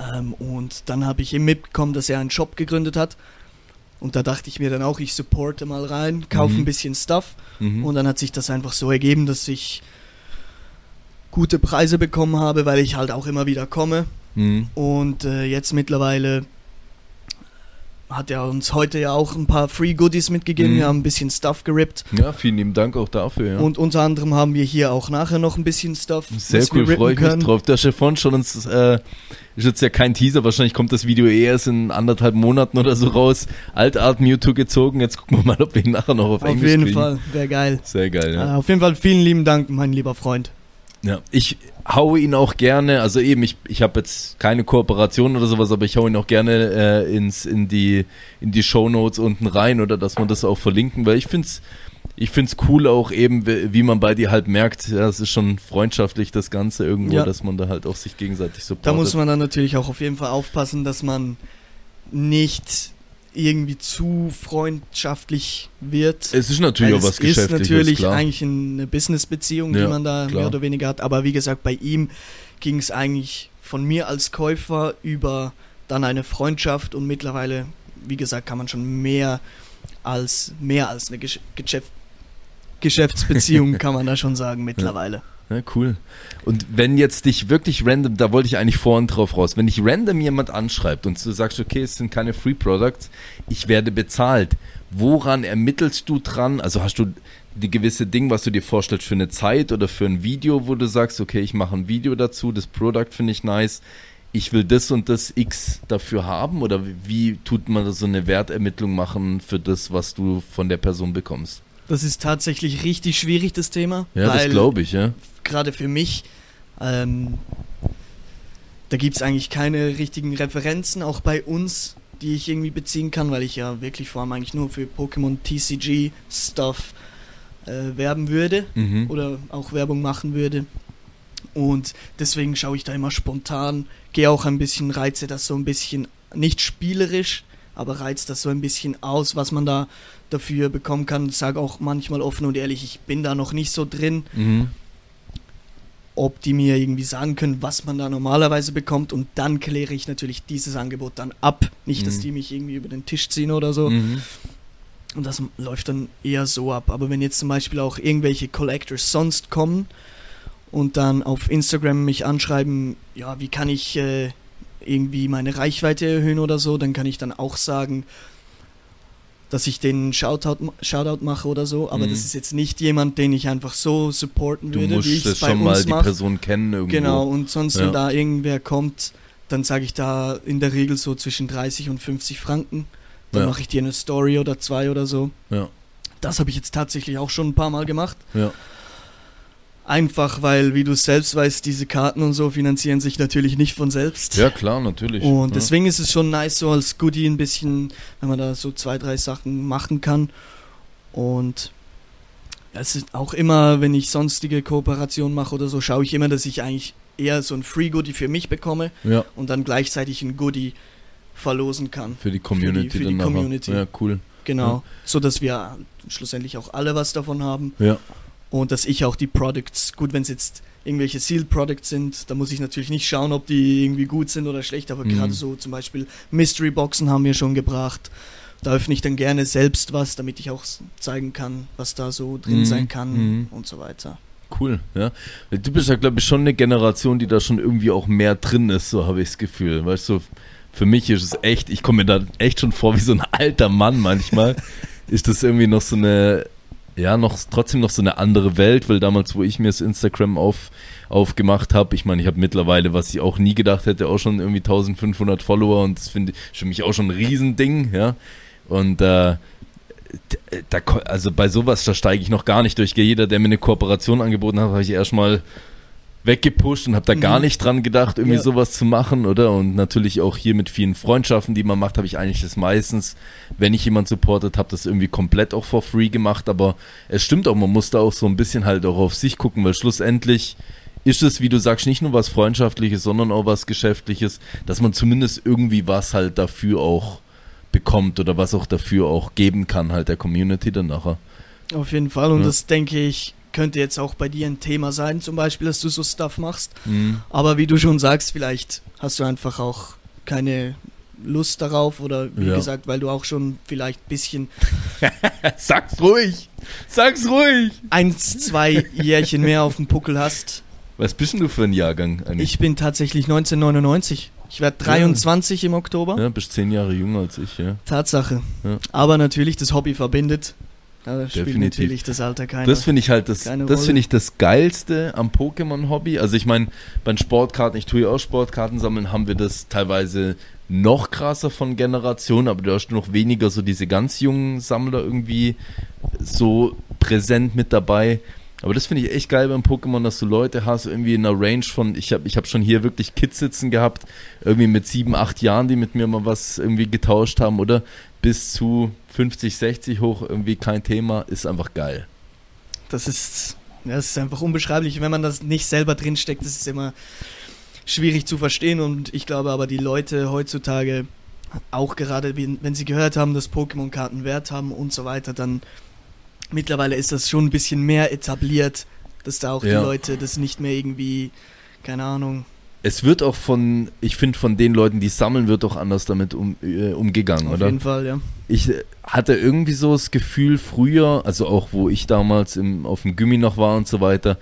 Ähm, und dann habe ich ihm mitbekommen, dass er einen Shop gegründet hat. Und da dachte ich mir dann auch, ich supporte mal rein, kaufe Mhm. ein bisschen Stuff. mhm. Und dann hat sich das einfach so ergeben, dass ich gute Preise bekommen habe, weil ich halt auch immer wieder komme. mhm. Und äh, jetzt mittlerweile hat er uns heute ja auch ein paar Free Goodies mitgegeben. Mhm. Wir haben ein bisschen Stuff gerippt. Ja, vielen lieben Dank auch dafür. Ja. Und unter anderem haben wir hier auch nachher noch ein bisschen Stuff. Sehr cool, freue ich mich drauf. Der Chiffon schon uns, äh, ist jetzt ja kein Teaser, wahrscheinlich kommt das Video eh erst in anderthalb Monaten oder so raus. Altart Mewtwo gezogen, jetzt gucken wir mal, ob wir ihn nachher noch auf, Auf Englisch jeden kriegen. Fall, wäre geil. Sehr geil, ja. Äh, auf jeden Fall vielen lieben Dank, mein lieber Freund. Ja, ich haue ihn auch gerne, also eben, ich, ich habe jetzt keine Kooperation oder sowas, aber ich haue ihn auch gerne äh, ins, in die, in die Shownotes unten rein oder dass man das auch verlinken, weil ich find's ich find's cool auch eben, wie wie man bei dir halt merkt, ja, es ist schon freundschaftlich das Ganze irgendwo, Ja. dass man da halt auch sich gegenseitig supportet. Da muss man dann natürlich auch auf jeden Fall aufpassen, dass man nicht irgendwie zu freundschaftlich wird. es ist natürlich auch was es ist Geschäftliches, natürlich klar. eigentlich eine Business-Beziehung, Ja, die man da klar. mehr oder weniger hat. Aber wie gesagt, bei ihm ging es eigentlich von mir als Käufer über dann eine Freundschaft und mittlerweile, wie gesagt, kann man schon mehr als mehr als eine Gesch Geschäft [LAUGHS] Geschäftsbeziehung kann man da schon sagen mittlerweile. Ja, cool. Und wenn jetzt dich wirklich random, da wollte ich eigentlich vorhin drauf raus, wenn dich random jemand anschreibt und du sagst, okay, es sind keine Free Products, ich werde bezahlt, woran ermittelst du dran? Also hast du die gewisse Ding, was du dir vorstellst für eine Zeit oder für ein Video, wo du sagst, okay, ich mache ein Video dazu, das Product finde ich nice, ich will das und das X dafür haben oder wie, tut man so eine Wertermittlung machen für das, was du von der Person bekommst? Das ist tatsächlich richtig schwierig, das Thema. Ja, das glaube ich, ja. Gerade für mich, ähm, da gibt es eigentlich keine richtigen Referenzen, auch bei uns, die ich irgendwie beziehen kann, weil ich ja wirklich vor allem eigentlich nur für Pokémon TCG Stuff äh, werben würde Mhm. oder auch Werbung machen würde. Und deswegen schaue ich da immer spontan, gehe auch ein bisschen, reize das so ein bisschen, nicht spielerisch, aber reizt das so ein bisschen aus, was man da dafür bekommen kann. Sage auch manchmal offen und ehrlich, ich bin da noch nicht so drin Mhm. Ob die mir irgendwie sagen können, was man da normalerweise bekommt und dann kläre ich natürlich dieses Angebot dann ab. Nicht, dass Mhm. die mich irgendwie über den Tisch ziehen oder so. Mhm. Und das läuft dann eher so ab. Aber wenn jetzt zum Beispiel auch irgendwelche Collectors sonst kommen und dann auf Instagram mich anschreiben, ja, wie kann ich äh, irgendwie meine Reichweite erhöhen oder so, dann kann ich dann auch sagen, dass ich den Shoutout, Shoutout mache oder so. Aber Mhm. das ist jetzt nicht jemand, den ich einfach so supporten Du würde, wie musst ich das es bei schon mal uns die mache. Person kennen irgendwo. Genau, und sonst, Ja. wenn da irgendwer kommt, dann sage ich da in der Regel so zwischen 30 und 50 Franken. Dann Ja. mache ich dir eine Story oder zwei oder so. Ja, Das habe ich jetzt tatsächlich auch schon ein paar Mal gemacht. ja. Einfach weil, wie du selbst weißt, diese Karten und so finanzieren sich natürlich nicht von selbst. Ja, klar, natürlich. Und ja. deswegen ist es schon nice, so als Goodie ein bisschen, wenn man da so zwei, drei Sachen machen kann. Und ja, es ist auch immer, wenn ich sonstige Kooperationen mache oder so, schaue ich immer, dass ich eigentlich eher so ein Free Goodie für mich bekomme Ja, und dann gleichzeitig ein Goodie verlosen kann. für die Community für die dann nachher. Community. Ja, cool. Genau. So dass wir schlussendlich auch alle was davon haben Ja, und dass ich auch die Products, gut, wenn es jetzt irgendwelche Sealed Products sind, da muss ich natürlich nicht schauen, ob die irgendwie gut sind oder schlecht, aber Mhm. gerade so zum Beispiel Mystery Boxen haben wir schon gebracht. Da öffne ich dann gerne selbst was, damit ich auch zeigen kann, was da so drin Mhm. sein kann Mhm. und so weiter. cool. Ja. Du bist ja, glaube ich, schon eine Generation, die da schon irgendwie auch mehr drin ist, so habe ich das Gefühl. Weißt du, für mich ist es echt, ich komme mir da echt schon vor wie so ein alter Mann manchmal. [LAUGHS] ist das irgendwie noch so eine, ja, noch trotzdem noch so eine andere Welt, weil damals, wo ich mir das Instagram auf, aufgemacht habe, ich meine, ich habe mittlerweile, was ich auch nie gedacht hätte, auch schon irgendwie 1500 Follower und das finde ich für mich auch schon ein Riesending, ja. Und äh, da, also bei sowas, da steige ich noch gar nicht durch. Jeder, der mir eine Kooperation angeboten hat, habe ich erstmal weggepusht und habe da gar Mhm. nicht dran gedacht, irgendwie Ja. sowas zu machen, oder? Und natürlich auch hier mit vielen Freundschaften, die man macht, habe ich eigentlich das meistens, wenn ich jemand supportet habe, das irgendwie komplett auch for free gemacht. Aber es stimmt auch, man muss da auch so ein bisschen halt auch auf sich gucken, weil schlussendlich ist es, wie du sagst, nicht nur was Freundschaftliches, sondern auch was Geschäftliches, dass man zumindest irgendwie was halt dafür auch bekommt oder was auch dafür auch geben kann, halt der Community dann nachher. Auf jeden Fall und Ja. das denke ich könnte jetzt auch bei dir ein Thema sein, zum Beispiel, dass du so Stuff machst. Mhm. Aber wie du schon sagst, vielleicht hast du einfach auch keine Lust darauf oder wie Ja. gesagt, weil du auch schon vielleicht ein bisschen [LAUGHS] Sag's ruhig! Sag's ruhig! eins, zwei Jährchen mehr auf dem Puckel hast. Was bist denn du für ein Jahrgang eigentlich? Ich bin tatsächlich 1999. Ich werde 23 im Oktober. Ja, bist zehn Jahre jünger als ich, ja. Tatsache. Ja. Aber natürlich, das Hobby verbindet. Da spielt Definitiv. natürlich das Alter keine Das finde ich halt das, das finde ich das geilste am Pokémon-Hobby. Also ich meine, bei Sportkarten, ich tue ja auch Sportkarten sammeln, haben wir das teilweise noch krasser von Generationen, aber du hast noch weniger so diese ganz jungen Sammler irgendwie so präsent mit dabei. Aber das finde ich echt geil beim Pokémon, dass du Leute hast, irgendwie in einer Range von, ich habe ich hab schon hier wirklich Kids sitzen gehabt, irgendwie mit sieben, acht Jahren, die mit mir mal was irgendwie getauscht haben, oder? Bis zu 50, 60 hoch, irgendwie kein Thema, ist einfach geil. Das ist, ja, das ist einfach unbeschreiblich. Wenn man das nicht selber drinsteckt, das ist immer schwierig zu verstehen. Und ich glaube aber, die Leute heutzutage, auch gerade wenn wenn sie gehört haben, dass Pokémon-Karten Wert haben und so weiter, dann mittlerweile ist das schon ein bisschen mehr etabliert, dass da auch Ja. die Leute das nicht mehr irgendwie, keine Ahnung, Es wird auch von, ich finde, von den Leuten, die sammeln, wird auch anders damit um, äh, umgegangen, auf oder? jeden Fall, ja. Ich äh, hatte irgendwie so das Gefühl früher, also auch wo ich damals im, auf dem Gummi noch war und so weiter,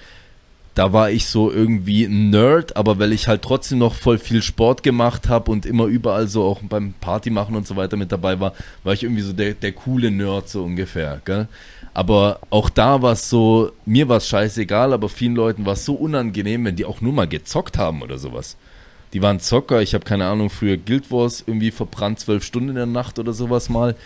da war ich so irgendwie ein Nerd, aber weil ich halt trotzdem noch voll viel Sport gemacht habe und immer überall so auch beim Party machen und so weiter mit dabei war, war ich irgendwie so der, der coole Nerd so ungefähr, gell? Aber auch da war es so, mir war es scheißegal, aber vielen Leuten war es so unangenehm, wenn die auch nur mal gezockt haben oder sowas. Die waren Zocker, ich habe keine Ahnung, früher Guild Wars irgendwie verbrannt, zwölf Stunden in der Nacht oder sowas mal.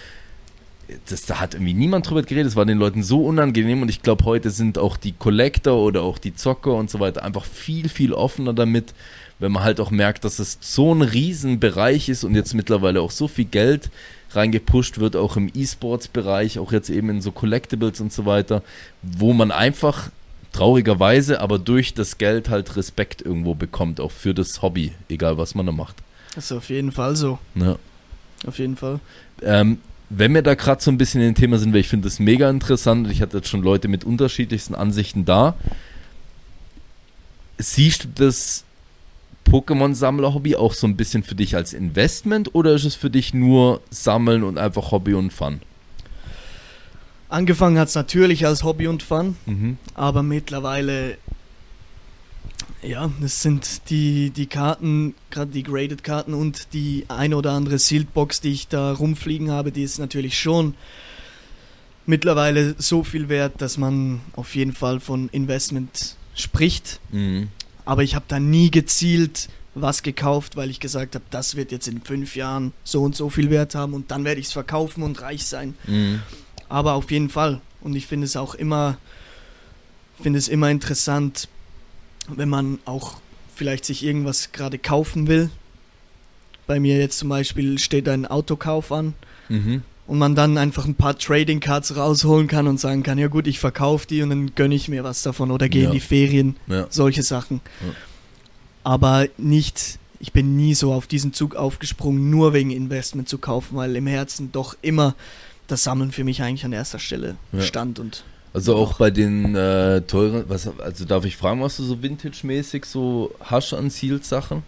Das, da hat irgendwie niemand drüber geredet, es war den Leuten so unangenehm und ich glaube, heute sind auch die Collector oder auch die Zocker und so weiter einfach viel, viel offener damit, wenn man halt auch merkt, dass es so ein Riesenbereich ist und jetzt mittlerweile auch so viel Geld reingepusht wird, auch im E-Sports-Bereich, auch jetzt eben in so Collectibles und so weiter, wo man einfach traurigerweise, aber durch das Geld halt Respekt irgendwo bekommt, auch für das Hobby, egal was man da macht. Das ist auf jeden Fall so. Ja. Auf jeden Fall. Ähm, wenn wir da gerade so ein bisschen in dem Thema sind, weil ich finde das mega interessant und ich hatte jetzt schon Leute mit unterschiedlichsten Ansichten da. Siehst du das Pokémon-Sammler-Hobby auch so ein bisschen für dich als Investment oder ist es für dich nur Sammeln und einfach Hobby und Fun? Angefangen hat es natürlich als Hobby und Fun, Mhm. aber mittlerweile, ja, es sind die, die Karten, gerade die Graded-Karten und die eine oder andere Sealed-Box, die ich da rumfliegen habe, die ist natürlich schon mittlerweile so viel wert, dass man auf jeden Fall von Investment spricht. Mhm. Aber ich habe da nie gezielt was gekauft, weil ich gesagt habe, das wird jetzt in fünf Jahren so und so viel Wert haben und dann werde ich es verkaufen und reich sein. Mhm. Aber auf jeden Fall. Und ich finde es auch immer, finde es immer interessant, wenn man auch vielleicht sich irgendwas gerade kaufen will. Bei mir jetzt zum Beispiel steht ein Autokauf an Mhm. Und man dann einfach ein paar Trading Cards rausholen kann und sagen kann, ja gut, ich verkaufe die und dann gönne ich mir was davon oder gehe Ja. in die Ferien, Ja. solche Sachen. Ja. Aber nicht, ich bin nie so auf diesen Zug aufgesprungen, nur wegen Investment zu kaufen, weil im Herzen doch immer das Sammeln für mich eigentlich an erster Stelle stand und Also auch bei den äh, teuren, was, also darf ich fragen, was du so Vintage-mäßig so hast an Sealed-Sachen?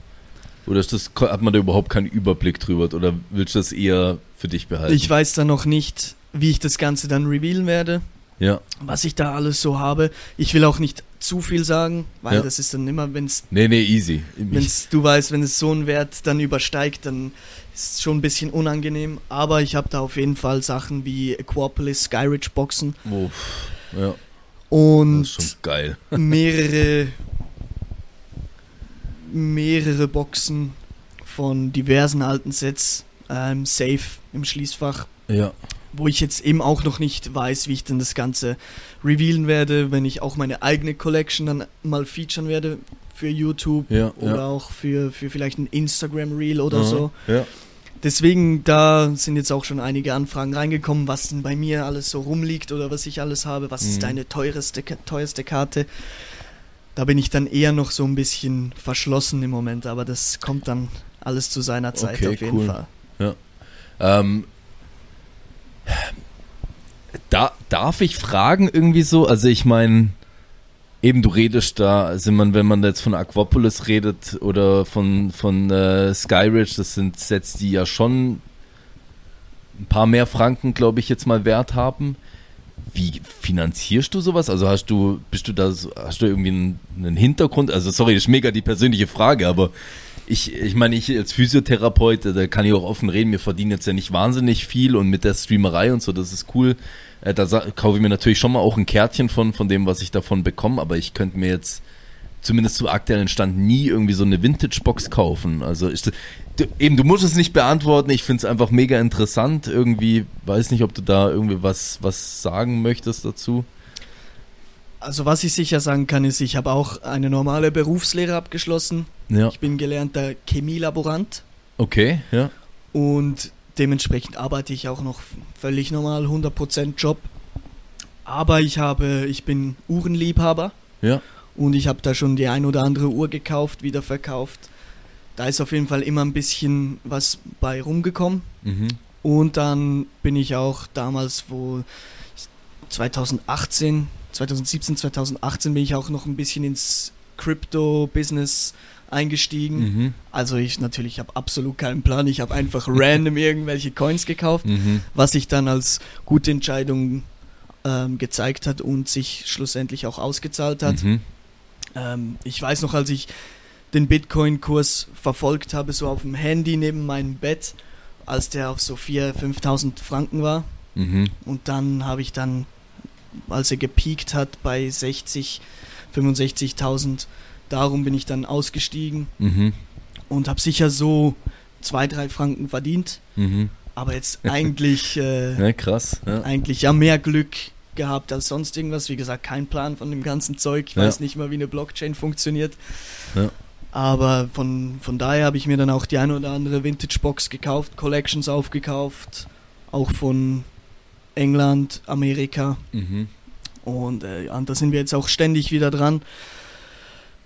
Oder ist das, hat man da überhaupt keinen Überblick drüber oder willst du das eher für dich behalten? ich weiß dann noch nicht, wie ich das Ganze dann revealen werde, ja. was ich da alles so habe. Ich will auch nicht zu viel sagen, weil Ja. das ist dann immer, wenn es Nee, nee, easy. Wenn's, du weißt, wenn es so einen Wert dann übersteigt, dann ist es schon ein bisschen unangenehm. Aber ich habe da auf jeden Fall Sachen wie Aquapolis, Skyridge Boxen oh, pff, ja, das und ist schon geil. mehrere [LAUGHS] mehrere Boxen von diversen alten Sets ähm, safe im Schließfach, Ja. wo ich jetzt eben auch noch nicht weiß, wie ich denn das Ganze revealen werde, wenn ich auch meine eigene Collection dann mal featuren werde für YouTube Ja, oder ja. auch für, für vielleicht ein Instagram Reel oder Aha, so. Ja. Deswegen, da sind jetzt auch schon einige Anfragen reingekommen, was denn bei mir alles so rumliegt oder was ich alles habe, was Mhm. ist deine teuerste, teuerste Karte. Da bin ich dann eher noch so ein bisschen verschlossen im Moment, aber das kommt dann alles zu seiner Zeit Okay, auf jeden cool. Fall. Ähm, da, darf ich fragen irgendwie so? Also ich meine, eben du redest da, also man, wenn man jetzt von Aquapolis redet oder von, von äh, Skyridge, das sind Sets, die ja schon ein paar mehr Franken, glaube ich, jetzt mal wert haben. Wie finanzierst du sowas? Also hast du, bist du da, hast du irgendwie einen, einen Hintergrund? Also sorry, das ist mega die persönliche Frage, aber ich, ich meine, ich als Physiotherapeut, da kann ich auch offen reden, wir verdienen jetzt ja nicht wahnsinnig viel und mit der Streamerei und so, das ist cool. Äh, da kaufe ich mir natürlich schon mal auch ein Kärtchen von, von dem, was ich davon bekomme, aber ich könnte mir jetzt zumindest zu aktuellen Stand nie irgendwie so eine Vintage-Box kaufen. Also ich, du, eben, du musst es nicht beantworten. Ich finde es einfach mega interessant. Irgendwie, weiß nicht, ob du da irgendwie was, was sagen möchtest dazu. Also was ich sicher sagen kann, ist, ich habe auch eine normale Berufslehre abgeschlossen. Ja. Ich bin gelernter Chemielaborant. Okay, ja. Und dementsprechend arbeite ich auch noch völlig normal, 100% Job. Aber ich habe, ich bin Uhrenliebhaber. Ja. Und ich habe da schon die ein oder andere Uhr gekauft, wieder verkauft. Da ist auf jeden Fall immer ein bisschen was bei rumgekommen. Mhm. Und dann bin ich auch damals, wo 2018, 2017, 2018 bin ich auch noch ein bisschen ins Crypto-Business eingestiegen. Mhm. Also ich natürlich habe absolut keinen Plan. Ich habe einfach [LAUGHS] random irgendwelche Coins gekauft, mhm. was sich dann als gute Entscheidung ähm, gezeigt hat und sich schlussendlich auch ausgezahlt hat. Mhm. Ähm, ich weiß noch, als ich den Bitcoin-Kurs verfolgt habe, so auf dem Handy neben meinem Bett, als der auf so 4.000, 5.000 Franken war. Mhm. Und dann habe ich dann, als er gepiekt hat bei 60, 65.000, darum bin ich dann ausgestiegen mhm. und habe sicher so zwei, drei Franken verdient. Mhm. Aber jetzt [LAUGHS] eigentlich, äh, ja, krass, ja. eigentlich ja mehr Glück gehabt als sonst irgendwas. Wie gesagt, kein Plan von dem ganzen Zeug. Ich ja. weiß nicht mal, wie eine Blockchain funktioniert. Ja. Aber von, von daher habe ich mir dann auch die eine oder andere Vintage-Box gekauft, Collections aufgekauft, auch von England, Amerika. Mhm. Und äh, da sind wir jetzt auch ständig wieder dran.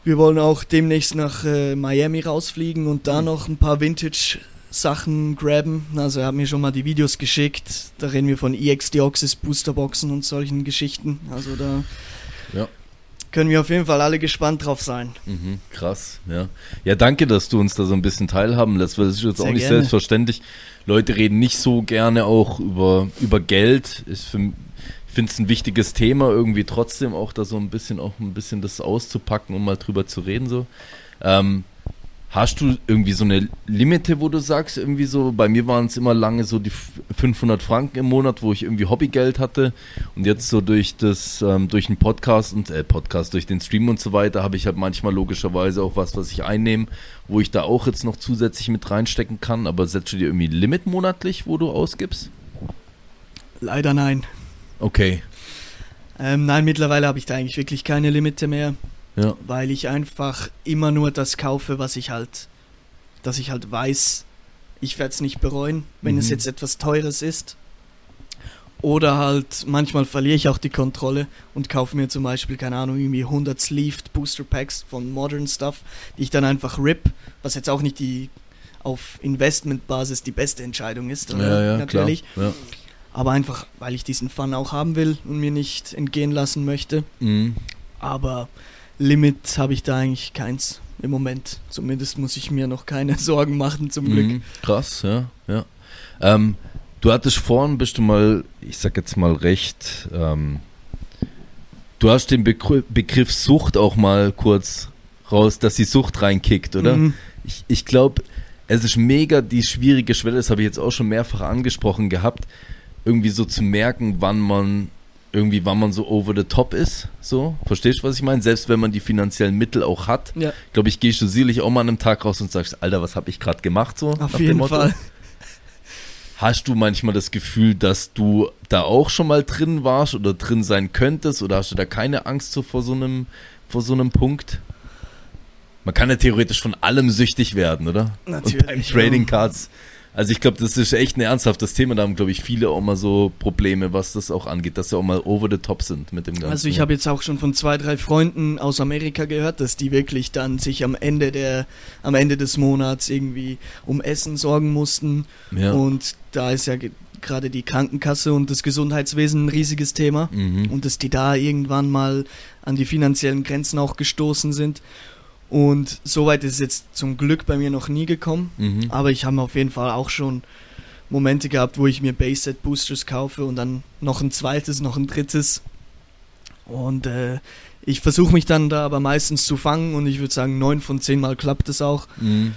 Wir wollen auch demnächst nach äh, Miami rausfliegen und da mhm. noch ein paar Vintage Sachen graben. Also er hat mir schon mal die Videos geschickt. Da reden wir von EX-Deoxys Boosterboxen und solchen Geschichten. Also da ja. Können wir auf jeden Fall alle gespannt drauf sein. Mhm, krass, ja. Ja, danke, dass du uns da so ein bisschen teilhaben lässt, weil das ist jetzt Sehr auch nicht gerne. selbstverständlich. Leute reden nicht so gerne auch über, über Geld. Ist für, ich finde es ein wichtiges Thema, irgendwie trotzdem auch da so ein bisschen auch ein bisschen das auszupacken, um mal drüber zu reden. So. Ähm, Hast du irgendwie so eine Limite, wo du sagst, irgendwie so, bei mir waren es immer lange so die 500 Franken im Monat, wo ich irgendwie Hobbygeld hatte und jetzt so durch das, ähm, durch den Podcast und, äh, Podcast, durch den Stream und so weiter, habe ich halt manchmal logischerweise auch was, was ich einnehme, wo ich da auch jetzt noch zusätzlich mit reinstecken kann, aber setzt du dir irgendwie Limit monatlich, wo du ausgibst? Leider nein. Okay. Ähm, nein, mittlerweile habe ich da eigentlich wirklich keine Limite mehr. Ja. Weil ich einfach immer nur das kaufe, was ich halt, dass ich halt weiß, ich werde es nicht bereuen, wenn mhm. es jetzt etwas Teures ist. Oder halt, manchmal verliere ich auch die Kontrolle und kaufe mir zum Beispiel, keine Ahnung, irgendwie 100 Sleeved Booster Packs von Modern Stuff, die ich dann einfach rip, was jetzt auch nicht die auf Investmentbasis die beste Entscheidung ist, ja, ja, natürlich. Ja. Aber einfach, weil ich diesen Fun auch haben will und mir nicht entgehen lassen möchte. Mhm. Aber Limit habe ich da eigentlich keins im Moment. Zumindest muss ich mir noch keine [LAUGHS] Sorgen machen, zum Glück. Mhm, krass, ja, ja. Ähm, du hattest vorhin, bist du mal, ich sag jetzt mal recht, ähm, du hast den Begr Begriff Sucht auch mal kurz raus, dass die Sucht reinkickt, oder? Mhm. Ich, ich glaube, es ist mega die schwierige Schwelle, das habe ich jetzt auch schon mehrfach angesprochen gehabt, irgendwie so zu merken, wann man irgendwie, wann man so over the top ist, so, verstehst du, was ich meine? Selbst wenn man die finanziellen Mittel auch hat, ja. glaube ich, gehst du sicherlich auch mal an einem Tag raus und sagst, Alter, was habe ich gerade gemacht, so? Auf jeden Fall. Hast du manchmal das Gefühl, dass du da auch schon mal drin warst oder drin sein könntest oder hast du da keine Angst so vor so einem, vor so einem Punkt? Man kann ja theoretisch von allem süchtig werden, oder? Natürlich. Und beim Trading Cards also ich glaube, das ist echt ein ernsthaftes Thema. Da haben, glaube ich, viele auch mal so Probleme, was das auch angeht, dass sie auch mal over the top sind mit dem Ganzen. Also ich habe jetzt auch schon von zwei, drei Freunden aus Amerika gehört, dass die wirklich dann sich am Ende der, am Ende des Monats irgendwie um Essen sorgen mussten. Ja. Und da ist ja gerade die Krankenkasse und das Gesundheitswesen ein riesiges Thema. Mhm. Und dass die da irgendwann mal an die finanziellen Grenzen auch gestoßen sind. Und soweit ist es jetzt zum Glück bei mir noch nie gekommen. Mhm. Aber ich habe auf jeden Fall auch schon Momente gehabt, wo ich mir Base-Set Boosters kaufe und dann noch ein zweites, noch ein drittes. Und äh, ich versuche mich dann da aber meistens zu fangen und ich würde sagen, neun von zehn Mal klappt es auch. Mhm.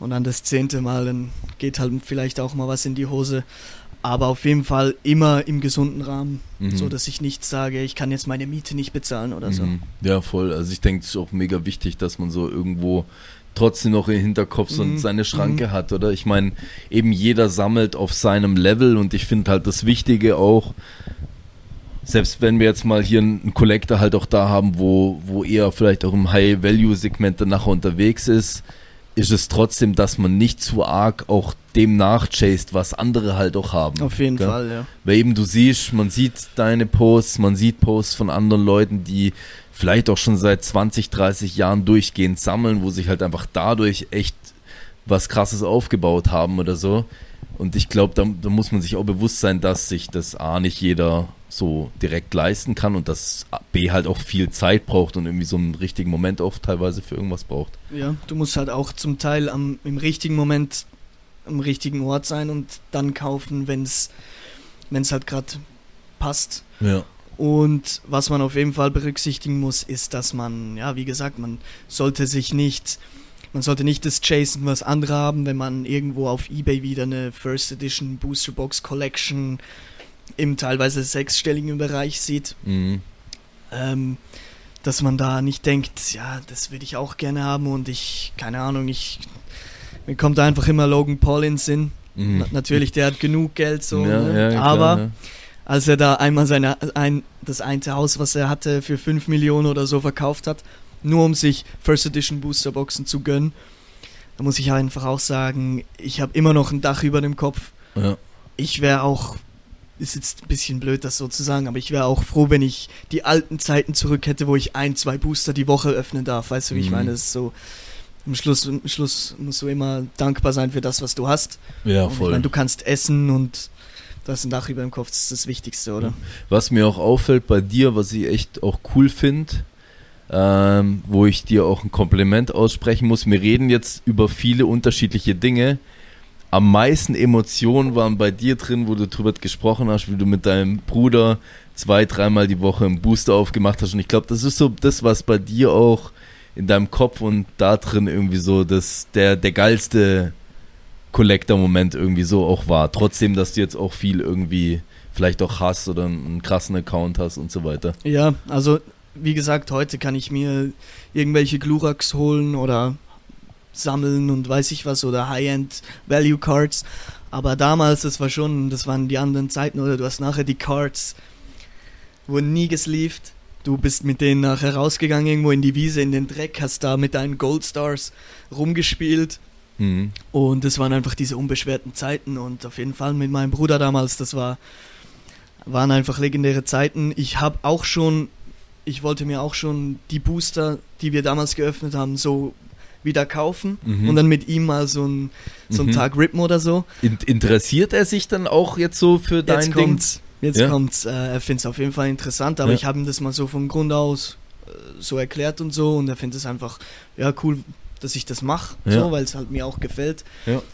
Und dann das zehnte Mal, dann geht halt vielleicht auch mal was in die Hose. Aber auf jeden Fall immer im gesunden Rahmen, Mhm. so dass ich nicht sage, ich kann jetzt meine Miete nicht bezahlen oder so. Mhm. Ja, voll. Also ich denke, es ist auch mega wichtig, dass man so irgendwo trotzdem noch im Hinterkopf so Mhm. seine Schranke hat, oder? Ich meine, eben jeder sammelt auf seinem Level und ich finde halt das Wichtige auch, selbst wenn wir jetzt mal hier einen Collector halt auch da haben, wo, wo eher vielleicht auch im High-Value-Segment dann nachher unterwegs ist, ist es trotzdem, dass man nicht zu arg auch dem nachchased, was andere halt auch haben. Auf jeden gell? Fall, ja. Weil eben du siehst, man sieht deine Posts, man sieht Posts von anderen Leuten, die vielleicht auch schon seit 20, 30 Jahren durchgehend sammeln, wo sich halt einfach dadurch echt was krasses aufgebaut haben oder so. Und ich glaube, da, da muss man sich auch bewusst sein, dass sich das A nicht jeder so direkt leisten kann und dass B halt auch viel Zeit braucht und irgendwie so einen richtigen Moment auch teilweise für irgendwas braucht. Ja, du musst halt auch zum Teil am, im richtigen Moment am richtigen Ort sein und dann kaufen, wenn es halt gerade passt. Ja. Und was man auf jeden Fall berücksichtigen muss, ist, dass man, ja, wie gesagt, man sollte sich nicht, man sollte nicht das chasen, was andere haben, wenn man irgendwo auf Ebay wieder eine First Edition Booster Box Collection im teilweise sechsstelligen Bereich sieht. Mhm. ähm, dass man da nicht denkt, ja, das würde ich auch gerne haben und ich, keine Ahnung, ich, mir kommt einfach immer Logan Paul in den Sinn. Mhm. Na, natürlich, der hat genug Geld so, Ja, ne? ja, klar, aber ja. als er da einmal seine, ein, das eine Haus, was er hatte, für 5 Millionen oder so verkauft hat, nur um sich First Edition Booster Boxen zu gönnen, da muss ich einfach auch sagen, ich habe immer noch ein Dach über dem Kopf. Ich wäre auch, ist jetzt ein bisschen blöd, das so zu sagen, aber ich wäre auch froh, wenn ich die alten Zeiten zurück hätte, wo ich ein, zwei Booster die Woche öffnen darf. Weißt du, wie ich Mhm. meine? Das ist so, am Schluss, am Schluss musst du immer dankbar sein für das, was du hast. ja, Und ich voll. meine, du kannst essen und ein Dach über dem Kopf, das ist das Wichtigste, oder? Was mir auch auffällt bei dir, was ich echt auch cool finde, ähm, wo ich dir auch ein Kompliment aussprechen muss. Wir reden jetzt über viele unterschiedliche Dinge. Am meisten Emotionen waren bei dir drin, wo du drüber gesprochen hast, wie du mit deinem Bruder zwei, dreimal die Woche einen Booster aufgemacht hast. Und ich glaube, das ist so das, was bei dir auch in deinem Kopf und da drin irgendwie so das, der, der geilste Collector-Moment irgendwie so auch war. Trotzdem, dass du jetzt auch viel irgendwie vielleicht auch hast oder einen, krassen Account hast und so weiter. Ja, also wie gesagt, heute kann ich mir irgendwelche Glurax holen oder sammeln und weiß ich was oder High-End Value Cards. Aber damals, das war schon, das waren die anderen Zeiten, oder du hast nachher die Cards, wurden nie gesleeved. Du bist mit denen nachher rausgegangen, irgendwo in die Wiese, in den Dreck, hast da mit deinen Gold Stars rumgespielt. Mhm. Und es waren einfach diese unbeschwerten Zeiten und auf jeden Fall mit meinem Bruder damals, das war, waren einfach legendäre Zeiten. Ich habe auch schon, ich wollte mir auch schon die Booster, die wir damals geöffnet haben, so wieder kaufen Mhm. und dann mit ihm mal so einen so einen Mhm. Tag rippen oder so. In, interessiert er sich dann auch jetzt so für dein Jetzt Ding? kommt's. Jetzt Ja. kommt's. Äh, er findet es auf jeden Fall interessant, aber Ja. ich habe ihm das mal so vom Grund aus äh, so erklärt und so und er findet es einfach, ja, cool, dass ich das mache, Ja. so, weil es halt mir auch gefällt.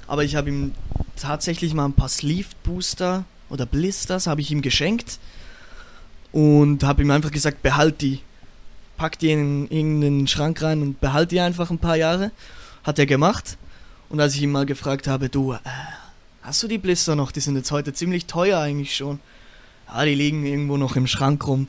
Aber ich habe ihm tatsächlich mal ein paar Sleeve Booster oder Blisters habe ich ihm geschenkt und habe ihm einfach gesagt, behalt die. Pack die in irgendeinen Schrank rein und behalt die einfach ein paar Jahre. Hat er gemacht. Und als ich ihn mal gefragt habe, du, äh, hast du die Blister noch? Die sind jetzt heute ziemlich teuer eigentlich schon. Ja, die liegen irgendwo noch im Schrank rum.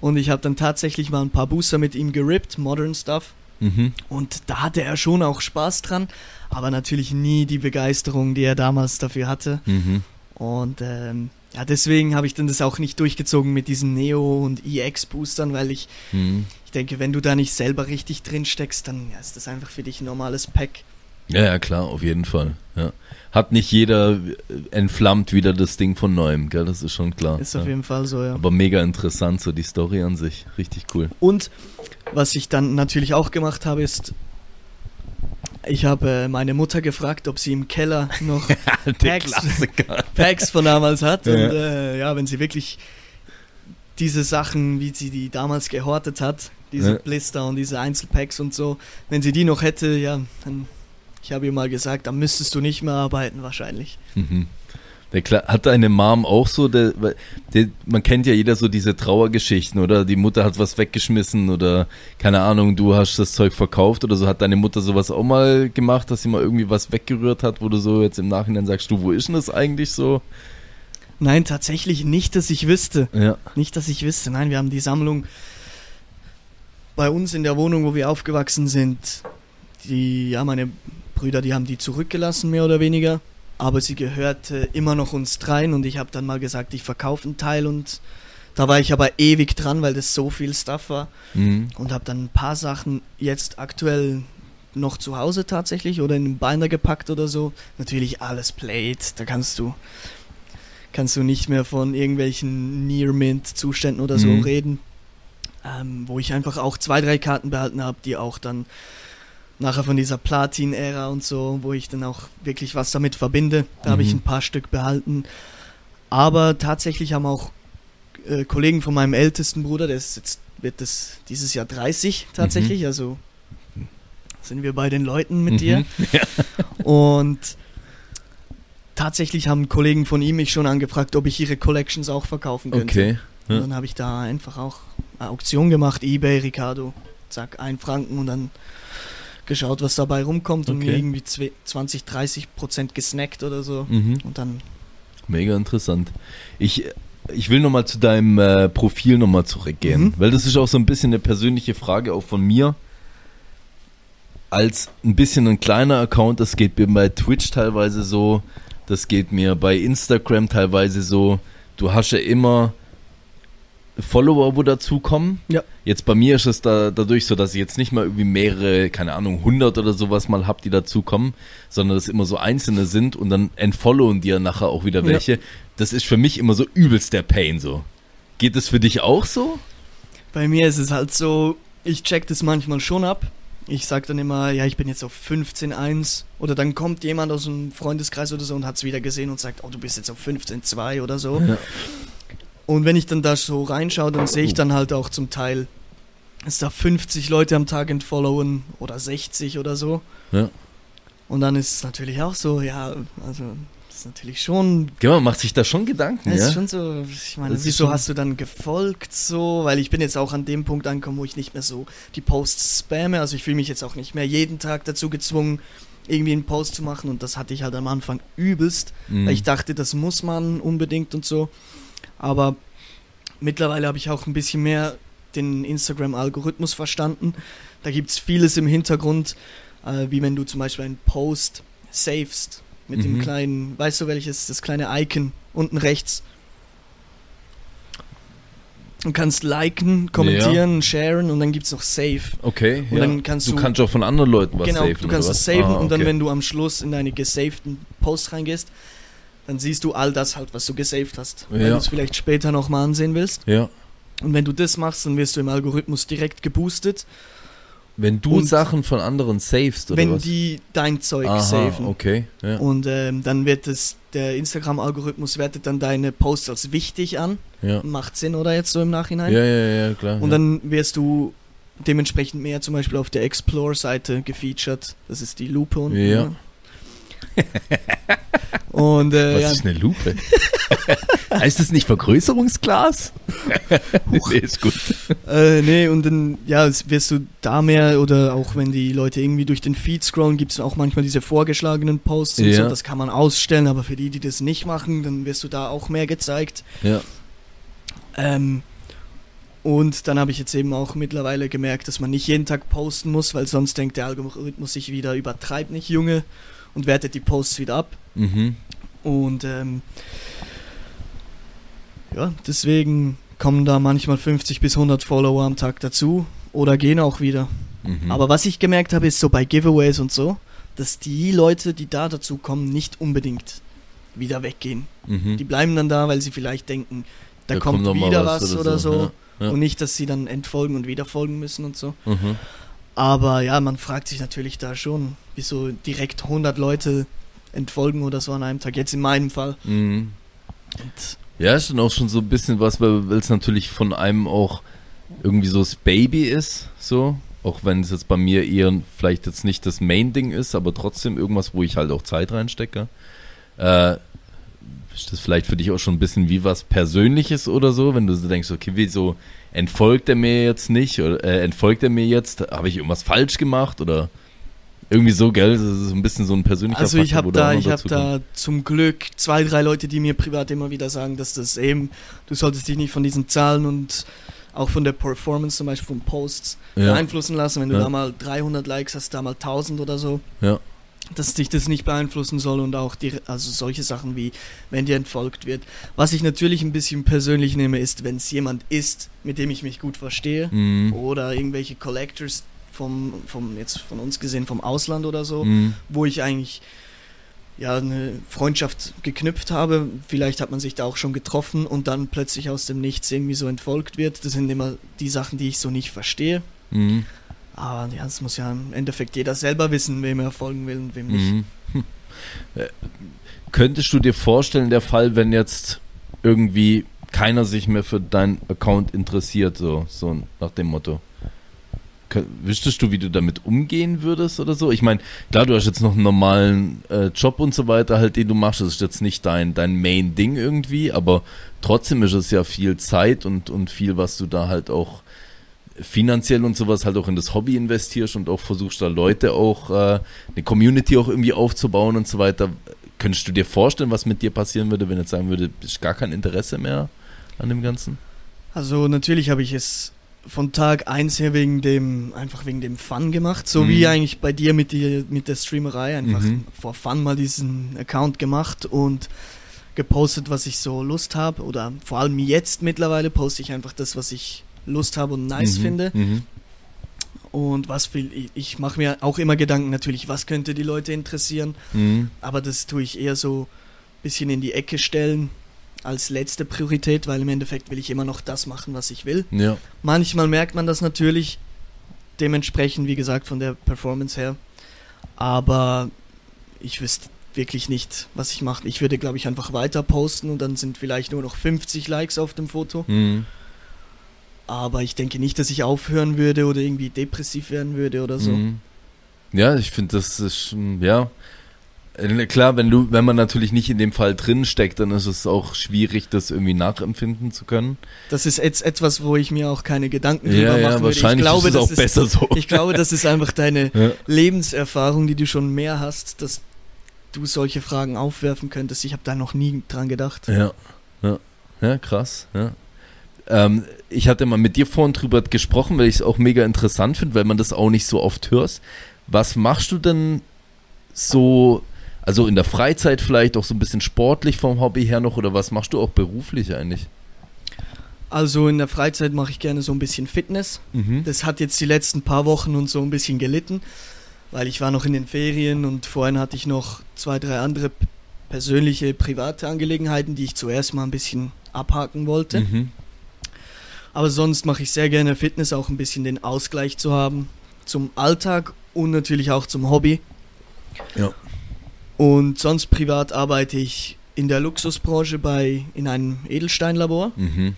Und ich habe dann tatsächlich mal ein paar Booster mit ihm gerippt, Modern Stuff. Mhm. Und da hatte er schon auch Spaß dran, aber natürlich nie die Begeisterung, die er damals dafür hatte. Mhm. Und ähm, ja, deswegen habe ich dann das auch nicht durchgezogen mit diesen Neo- und EX-Boostern, weil ich, Mhm. Ich denke, wenn du da nicht selber richtig drin steckst, dann ja, ist das einfach für dich ein normales Pack. Ja, ja, klar, auf jeden Fall. Ja. Hat nicht jeder äh, entflammt wieder das Ding von neuem, gell? Das ist schon klar. Ist auf ja. jeden Fall so, ja. Aber mega interessant, so die Story an sich. Richtig cool. Und was ich dann natürlich auch gemacht habe, ist, ich habe äh, meine Mutter gefragt, ob sie im Keller noch [LAUGHS] Packs. [LAUGHS] Packs von damals hat. Ja. Und äh, ja, wenn sie wirklich diese Sachen, wie sie die damals gehortet hat, diese Ja. Blister und diese Einzelpacks und so, wenn sie die noch hätte, ja, dann, ich habe ihr mal gesagt, dann müsstest du nicht mehr arbeiten wahrscheinlich. Mhm. Hat deine Mom auch so, der, der, man kennt ja jeder so diese Trauergeschichten, oder? Die Mutter hat was weggeschmissen oder keine Ahnung, du hast das Zeug verkauft oder so. Hat deine Mutter sowas auch mal gemacht, dass sie mal irgendwie was weggerührt hat, wo du so jetzt im Nachhinein sagst, du, wo ist denn das eigentlich so? Nein, tatsächlich nicht, dass ich wüsste. Ja. Nicht, dass ich wüsste. Nein, wir haben die Sammlung bei uns in der Wohnung, wo wir aufgewachsen sind. Die, ja, meine Brüder, die haben die zurückgelassen, mehr oder weniger. Aber sie gehörte immer noch uns dreien und ich habe dann mal gesagt, ich verkaufe einen Teil und da war ich aber ewig dran, weil das so viel Stuff war Mhm. und habe dann ein paar Sachen jetzt aktuell noch zu Hause tatsächlich oder in den Binder gepackt oder so. Natürlich alles Plate, da kannst du kannst du nicht mehr von irgendwelchen Near Mint Zuständen oder so Mhm. reden. Ähm, wo ich einfach auch zwei, drei Karten behalten habe, die auch dann nachher von dieser Platin-Ära und so, wo ich dann auch wirklich was damit verbinde. Da habe ich Mhm. ein paar Stück behalten. Aber tatsächlich haben auch äh, Kollegen von meinem ältesten Bruder, der ist jetzt wird das dieses Jahr 30 tatsächlich, also sind wir bei den Leuten mit Mhm. dir. [LAUGHS] Und tatsächlich haben Kollegen von ihm mich schon angefragt, ob ich ihre Collections auch verkaufen könnte. Okay. Ja. Und dann habe ich da einfach auch eine Auktion gemacht, eBay, Ricardo, zack, ein Franken und dann geschaut, was dabei rumkommt und Okay. mir irgendwie zwe- 20, 30 Prozent gesnackt oder so. Mhm. Und dann, Mega interessant. Ich, ich will nochmal zu deinem äh, Profil nochmal zurückgehen, Mhm. weil das ist auch so ein bisschen eine persönliche Frage auch von mir. Als ein bisschen ein kleiner Account, das geht mir bei Twitch teilweise so, das geht mir bei Instagram teilweise so. Du hast ja immer Follower, wo dazukommen. Ja. Jetzt bei mir ist es da, dadurch so, dass ich jetzt nicht mal irgendwie mehrere, keine Ahnung, 100 oder sowas mal hab, die dazukommen, sondern dass immer so einzelne sind und dann entfollowen dir nachher auch wieder Ja. welche. Das ist für mich immer so übelst der Pain so. Geht es für dich auch so? bei mir ist es halt so, ich check das manchmal schon ab. Ich sag dann immer, ja, ich bin jetzt auf 15.1 oder dann kommt jemand aus einem Freundeskreis oder so und hat es wieder gesehen und sagt, oh, du bist jetzt auf 15.2 oder so. Ja. Und wenn ich dann da so reinschaue, dann sehe ich dann halt auch zum Teil, dass da 50 Leute am Tag entfollowen oder 60 oder so. Ja. Und dann ist es natürlich auch so, ja, also das ist natürlich schon, Genau, man macht sich da schon Gedanken, es ja? ist schon so, ich meine, Das wieso hast du dann gefolgt so? Weil ich bin jetzt auch an dem Punkt angekommen, wo ich nicht mehr so die Posts spamme, also ich fühle mich jetzt auch nicht mehr jeden Tag dazu gezwungen, irgendwie einen Post zu machen und das hatte ich halt am Anfang übelst, Mhm. weil ich dachte, das muss man unbedingt und so. Aber mittlerweile habe ich auch ein bisschen mehr den Instagram-Algorithmus verstanden. Da gibt es vieles im Hintergrund, äh, wie wenn du zum Beispiel einen Post savest mit dem Mhm. kleinen, weißt du welches, das kleine Icon unten rechts. Du kannst liken, kommentieren, sharen und dann gibt es noch Save. Okay, Und ja. dann kannst du du- kannst auch von anderen Leuten was genau, saven, du kannst was? saven Ah, und dann, wenn du am Schluss in deine gesavten Post reingehst, dann siehst du all das halt, was du gesaved hast. Wenn Ja. du es vielleicht später nochmal ansehen willst. Ja. Und wenn du das machst, dann wirst du im Algorithmus direkt geboostet, Wenn du Und- Sachen von anderen savest, oder wenn was? die dein Zeug Aha, saven. okay. Ja. Und ähm, dann wird es, der Instagram-Algorithmus wertet dann deine Posts als wichtig an. Ja. Macht Sinn, oder jetzt so im Nachhinein? ja, ja, ja, klar. Und ja. dann wirst du dementsprechend mehr zum Beispiel auf der Explore-Seite gefeatured. Das ist die Lupe unten. Ja. ne? [LAUGHS] Und äh, Was ja, ist eine Lupe? [LAUGHS] heißt das nicht Vergrößerungsglas? [LAUGHS] nee, ist gut. Äh, nee, und dann, ja, wirst du da mehr oder auch wenn die Leute irgendwie durch den Feed scrollen, gibt es auch manchmal diese vorgeschlagenen Posts und Ja. so, das kann man ausstellen, aber für die, die das nicht machen, dann wirst du da auch mehr gezeigt. Ja. Ähm, und dann habe ich jetzt eben auch mittlerweile gemerkt, dass man nicht jeden Tag posten muss, weil sonst denkt der Algorithmus sich wieder, übertreibt nicht, Junge, und wertet die Posts wieder ab. Mhm. Und ähm, ja, deswegen kommen da manchmal 50 bis 100 Follower am Tag dazu oder gehen auch wieder. Mhm. Aber was ich gemerkt habe, ist so bei Giveaways und so, dass die Leute, die da dazu kommen, nicht unbedingt wieder weggehen. mhm. Die bleiben dann da, weil sie vielleicht denken, da, Da kommt, kommt wieder was was oder oder so, so. ja, ja. Und nicht, dass sie dann entfolgen und wieder folgen müssen und so. Mhm. Aber ja, man fragt sich natürlich da schon, wieso direkt 100 Leute entfolgen oder so an einem Tag. Jetzt in meinem Fall. Mhm. Ja, ist dann auch schon so ein bisschen was, weil weil es natürlich von einem auch irgendwie so das Baby ist, so. Auch wenn es jetzt bei mir eher vielleicht jetzt nicht das Main-Ding ist, aber trotzdem irgendwas, wo ich halt auch Zeit reinstecke. Äh, Ist das vielleicht für dich auch schon ein bisschen wie was Persönliches oder so, wenn du so denkst, okay, wieso entfolgt er mir jetzt nicht oder äh, entfolgt er mir jetzt? Habe ich irgendwas falsch gemacht oder irgendwie so, gell? Das ist ein bisschen so ein persönlicher Also ich habe da, ich habe da zum Glück zwei, drei Leute, die mir privat immer wieder sagen, dass das eben, du solltest dich nicht von diesen Zahlen und auch von der Performance zum Beispiel von Posts ja. beeinflussen lassen. Wenn du Ja. da mal 300 Likes hast, da mal 1000 oder so, Ja. Dass dich das nicht beeinflussen soll und auch die, also solche Sachen wie, wenn dir entfolgt wird. Was ich natürlich ein bisschen persönlich nehme, ist, wenn es jemand ist, mit dem ich mich gut verstehe Mhm. oder irgendwelche Collectors vom, vom, jetzt von uns gesehen, vom Ausland oder so, Mhm. wo ich eigentlich ja eine Freundschaft geknüpft habe. Vielleicht hat man sich da auch schon getroffen und dann plötzlich aus dem Nichts irgendwie so entfolgt wird. Das sind immer die Sachen, die ich so nicht verstehe. Mhm. Aber ja, das muss ja im Endeffekt jeder selber wissen, wem er folgen will und wem nicht. Mhm. Hm. Äh, Könntest du dir vorstellen, der Fall, wenn jetzt irgendwie keiner sich mehr für deinen Account interessiert, so, so nach dem Motto? Wüsstest du, wie du damit umgehen würdest oder so? Ich meine, klar, du hast jetzt noch einen normalen äh, Job und so weiter, halt, den du machst. Das ist jetzt nicht dein, dein Main-Ding irgendwie, aber trotzdem ist es ja viel Zeit und, und viel, was du da halt auch finanziell und sowas halt auch in das Hobby investierst und auch versuchst da Leute auch, äh, eine Community auch irgendwie aufzubauen und so weiter. Könntest du dir vorstellen, was mit dir passieren würde, wenn jetzt sagen würde, ist gar kein Interesse mehr an dem Ganzen? Also natürlich habe ich es von Tag 1 her wegen dem, einfach wegen dem Fun gemacht, so Mhm. wie eigentlich bei dir mit, die, mit der Streamerei, einfach Mhm. vor Fun mal diesen Account gemacht und gepostet, was ich so Lust habe oder vor allem jetzt mittlerweile poste ich einfach das, was ich Lust habe und nice Mhm. finde Mhm. und was will ich, ich mache mir auch immer Gedanken natürlich, was könnte die Leute interessieren, Mhm. aber das tue ich eher so ein bisschen in die Ecke stellen als letzte Priorität, weil im Endeffekt will ich immer noch das machen, was ich will. Ja. Manchmal merkt man das natürlich, dementsprechend, wie gesagt, von der Performance her. Aber ich wüsste wirklich nicht, was ich mache. Ich würde, glaube ich, einfach weiter posten und dann sind vielleicht nur noch 50 Likes auf dem Foto. Mhm. Aber ich denke nicht, dass ich aufhören würde oder irgendwie depressiv werden würde oder so. Mhm. Ja, ich finde, das ist, ja. Äh, Klar, wenn du, wenn man natürlich nicht in dem Fall drin steckt, dann ist es auch schwierig, das irgendwie nachempfinden zu können. Das ist jetzt etwas, wo ich mir auch keine Gedanken drüber Ja, machen ja, würde. wahrscheinlich ich glaube, ist es das auch besser so. Ich glaube, das ist einfach deine [LAUGHS] Ja. Lebenserfahrung, die du schon mehr hast, dass du solche Fragen aufwerfen könntest. Ich habe da noch nie dran gedacht. Ja, ja, ja krass. Ja. Ähm, ich hatte mal mit dir vorhin drüber gesprochen, weil ich es auch mega interessant finde, weil man das auch nicht so oft hört. Was machst du denn so, also in der Freizeit vielleicht auch so ein bisschen sportlich vom Hobby her noch oder was machst du auch beruflich eigentlich? Also in der Freizeit mache ich gerne so ein bisschen Fitness. Mhm. Das hat jetzt die letzten paar Wochen und so ein bisschen gelitten, weil ich war noch in den Ferien und vorhin hatte ich noch zwei, drei andere persönliche, private Angelegenheiten, die ich zuerst mal ein bisschen abhaken wollte. Mhm. Aber sonst mache ich sehr gerne Fitness, auch ein bisschen den Ausgleich zu haben zum Alltag und natürlich auch zum Hobby. Ja. Und sonst privat arbeite ich in der Luxusbranche bei in einem Edelsteinlabor. Mhm.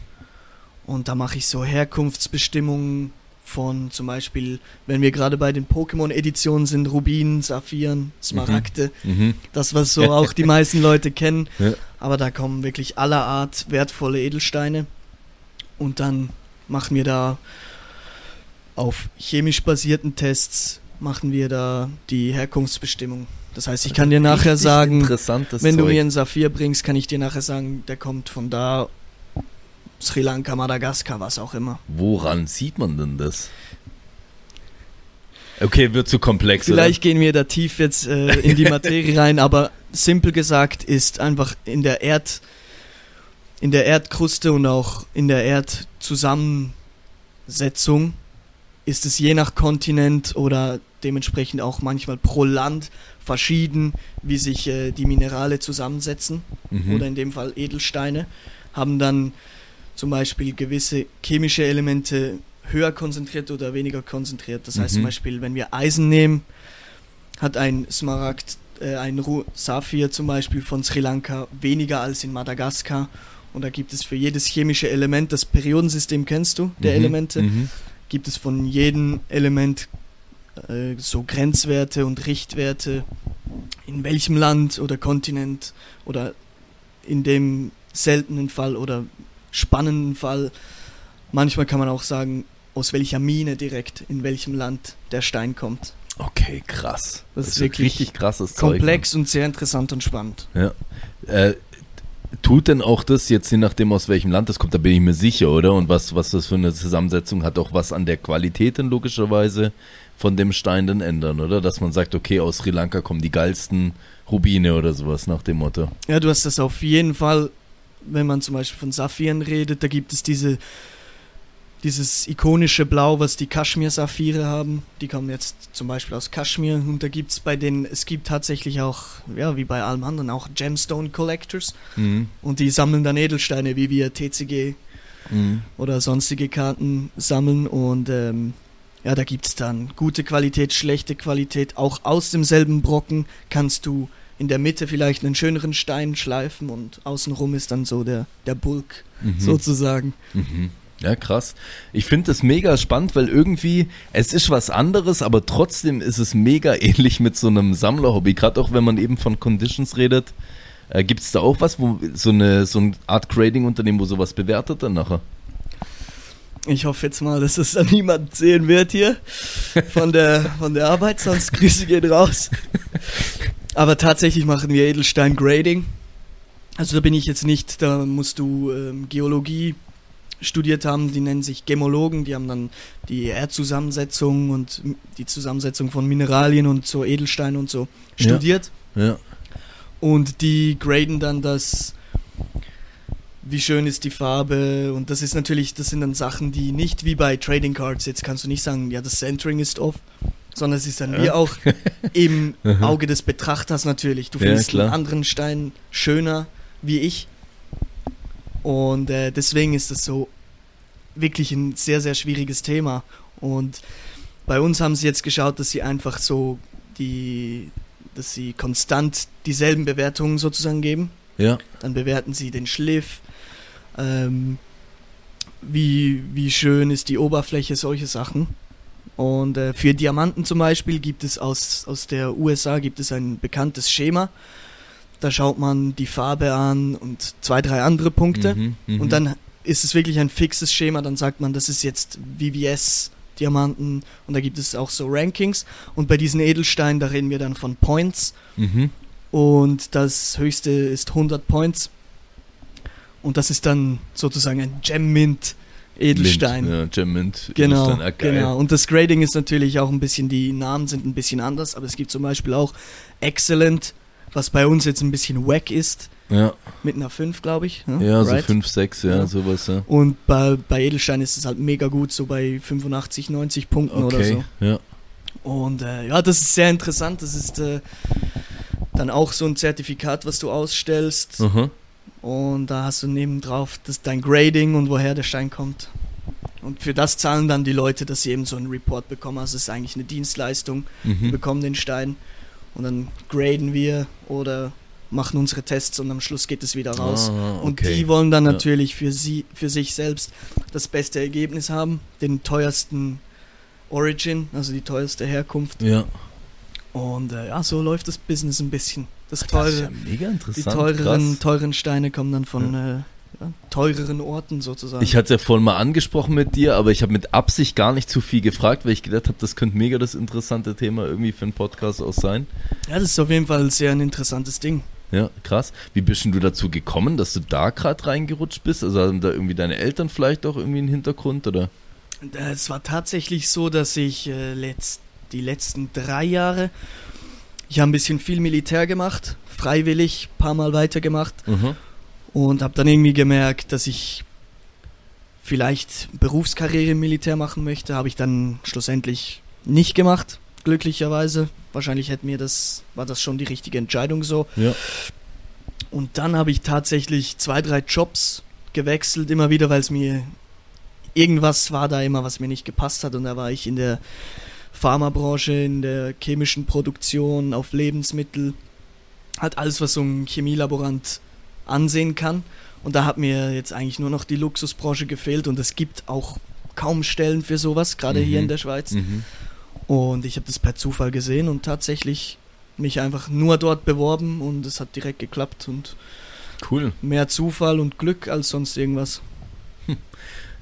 Und da mache ich so Herkunftsbestimmungen von zum Beispiel, wenn wir gerade bei den Pokémon-Editionen sind, Rubinen, Saphiren, Smaragde. Mhm. Das, was so auch die meisten Leute kennen. Ja. Aber da kommen wirklich aller Art wertvolle Edelsteine. Und dann machen wir da auf chemisch basierten Tests machen wir da die Herkunftsbestimmung. Das heißt, ich kann dir nachher sagen, wenn du mir einen Saphir bringst, kann ich dir nachher sagen, der kommt von da, Sri Lanka, Madagaskar, was auch immer. Woran sieht man denn das? Okay, wird zu komplex. Vielleicht gehen wir da tief jetzt äh, in die [LAUGHS] Materie rein, aber simpel gesagt ist einfach in der Erd in der Erdkruste und auch in der Erdzusammensetzung ist es je nach Kontinent oder dementsprechend auch manchmal pro Land verschieden, wie sich äh, die Minerale zusammensetzen. oder? Mhm. oder in dem Fall Edelsteine, haben dann zum Beispiel gewisse chemische Elemente höher konzentriert oder weniger konzentriert. Das heißt Mhm. zum Beispiel, wenn wir Eisen nehmen, hat ein Smaragd, äh, ein Ru Saphir zum Beispiel von Sri Lanka weniger als in Madagaskar. Und da gibt es für jedes chemische Element, das Periodensystem kennst du, der Mhm. Elemente, Mhm. gibt es von jedem Element äh, so Grenzwerte und Richtwerte, in welchem Land oder Kontinent oder in dem seltenen Fall oder spannenden Fall, manchmal kann man auch sagen, aus welcher Mine direkt, in welchem Land der Stein kommt. Okay, krass. Das, das ist wirklich richtig krasses Komplex Zeug, und sehr interessant und spannend. Ja. Äh, tut denn auch das, jetzt je nachdem aus welchem Land das kommt, da bin ich mir sicher, oder? Und was, was das für eine Zusammensetzung hat, auch was an der Qualität dann logischerweise von dem Stein dann ändern, oder? Dass man sagt, okay, aus Sri Lanka kommen die geilsten Rubine oder sowas nach dem Motto. Ja, du hast das auf jeden Fall, wenn man zum Beispiel von Saphiren redet, da gibt es diese dieses ikonische Blau, was die Kaschmir-Saphire haben. Die kommen jetzt zum Beispiel aus Kaschmir und da gibt es bei den, es gibt tatsächlich auch, ja, wie bei allem anderen, auch Gemstone Collectors mhm. und die sammeln dann Edelsteine, wie wir TCG mhm. oder sonstige Karten sammeln und ähm, ja, da gibt es dann gute Qualität, schlechte Qualität. Auch aus demselben Brocken kannst du in der Mitte vielleicht einen schöneren Stein schleifen und außenrum ist dann so der, der Bulk mhm. sozusagen. Mhm. Ja, krass. Ich finde das mega spannend, weil irgendwie, es ist was anderes, aber trotzdem ist es mega [LAUGHS] ähnlich mit so einem Sammlerhobby. Gerade auch wenn man eben von Conditions redet. Äh, Gibt es da auch was, wo so eine, so eine Art Grading-Unternehmen, wo sowas bewertet dann nachher? Ich hoffe jetzt mal, dass es dann niemand sehen wird hier von der, von der Arbeit, sonst Grüße gehen raus. Aber tatsächlich machen wir Edelstein Grading. Also da bin ich jetzt nicht, da musst du ähm, Geologie studiert haben, die nennen sich Gemologen, die haben dann die Erdzusammensetzung und die Zusammensetzung von Mineralien und so Edelsteine und so studiert. Ja. ja. Und die graden dann das, wie schön ist die Farbe und das ist natürlich, das sind dann Sachen, die nicht wie bei Trading Cards, jetzt kannst du nicht sagen, ja, das Centering ist off, sondern es ist dann ja. wie auch [LAUGHS] im Auge des Betrachters natürlich. Du findest ja, einen anderen Stein schöner wie ich und äh, deswegen ist das so wirklich ein sehr, sehr schwieriges Thema. Und bei uns haben sie jetzt geschaut, dass sie einfach so die, dass sie konstant dieselben Bewertungen sozusagen geben. Ja. Dann bewerten sie den Schliff, ähm, wie, wie schön ist die Oberfläche, solche Sachen. Und äh, für Diamanten zum Beispiel gibt es aus, aus der USA gibt es ein bekanntes Schema. Da schaut man die Farbe an und zwei, drei andere Punkte. Mhm, mh. Und dann ist es wirklich ein fixes Schema. Dann sagt man, das ist jetzt VVS Diamanten und da gibt es auch so Rankings. Und bei diesen Edelsteinen, da reden wir dann von Points. Mhm. Und das höchste ist 100 Points. Und das ist dann sozusagen ein Gem Mint Edelstein. Mint, ja, Gem Mint. Genau, ah, genau. Und das Grading ist natürlich auch ein bisschen, die Namen sind ein bisschen anders, aber es gibt zum Beispiel auch Excellent, was bei uns jetzt ein bisschen wack ist. Ja. Mit einer 5, glaube ich. Ne? Ja, right? so 5, 6, ja, ja, sowas. Ja. Und bei, bei Edelstein ist es halt mega gut, so bei 85, 90 Punkten okay. oder so. Ja. Und äh, ja, das ist sehr interessant. Das ist äh, dann auch so ein Zertifikat, was du ausstellst. Mhm. Und da hast du neben drauf das, dein Grading und woher der Stein kommt. Und für das zahlen dann die Leute, dass sie eben so einen Report bekommen. Also es ist eigentlich eine Dienstleistung. Mhm. Bekommen den Stein und dann graden wir oder machen unsere Tests und am Schluss geht es wieder raus. Ah, okay. Und die wollen dann natürlich für sie, für sich selbst das beste Ergebnis haben, den teuersten Origin, also die teuerste Herkunft. Ja. Und äh, ja, so läuft das Business ein bisschen. Das teure, das ist ja mega interessant. Die teureren, teuren Steine kommen dann von ja. äh, teureren Orten sozusagen. Ich hatte es ja vorhin mal angesprochen mit dir, aber ich habe mit Absicht gar nicht zu viel gefragt, weil ich gedacht habe, das könnte mega das interessante Thema irgendwie für einen Podcast auch sein. Ja, das ist auf jeden Fall sehr ein interessantes Ding. Ja, krass. Wie bist du dazu gekommen, dass du da gerade reingerutscht bist? Also haben da irgendwie deine Eltern vielleicht auch irgendwie einen Hintergrund oder? Es war tatsächlich so, dass ich äh, letzt, die letzten drei Jahre, ich habe ein bisschen viel Militär gemacht, freiwillig, paar Mal weitergemacht. Mhm. Und habe dann irgendwie gemerkt, dass ich vielleicht Berufskarriere im Militär machen möchte. Habe ich dann schlussendlich nicht gemacht, glücklicherweise. Wahrscheinlich hätte mir das, war das schon die richtige Entscheidung so. Ja. Und dann habe ich tatsächlich zwei, drei Jobs gewechselt, immer wieder, weil es mir irgendwas war da immer, was mir nicht gepasst hat. Und da war ich in der Pharmabranche, in der chemischen Produktion, auf Lebensmittel. Hat alles, was so ein Chemielaborant ansehen kann. Und da hat mir jetzt eigentlich nur noch die Luxusbranche gefehlt und es gibt auch kaum Stellen für sowas, gerade mhm. hier in mhm. der Schweiz. Mhm. Und ich habe das per Zufall gesehen und tatsächlich mich einfach nur dort beworben und es hat direkt geklappt und Cool. Mehr Zufall und Glück als sonst irgendwas.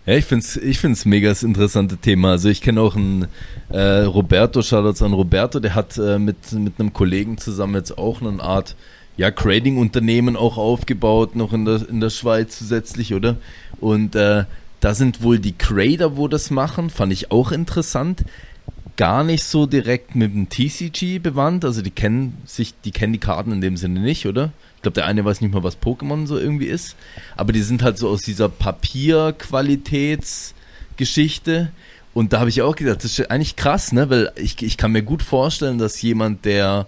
Ja, ich finde es ich find's mega das interessante Thema. Also ich kenne auch einen äh, Roberto, Shoutouts an Roberto, der hat äh, mit, mit einem Kollegen zusammen jetzt auch eine Art ja, Grading-Unternehmen auch aufgebaut, noch in der, in der Schweiz zusätzlich, oder? Und äh, da sind wohl die Creator, wo das machen, fand ich auch interessant. Gar nicht so direkt mit dem TCG bewandt, also die kennen sich, die kennen die Karten in dem Sinne nicht, oder? Ich glaube, der eine weiß nicht mal, was Pokémon so irgendwie ist. Aber die sind halt so aus dieser Papierqualitätsgeschichte. Und da habe ich auch gedacht, das ist eigentlich krass, ne? Weil ich, ich kann mir gut vorstellen, dass jemand, der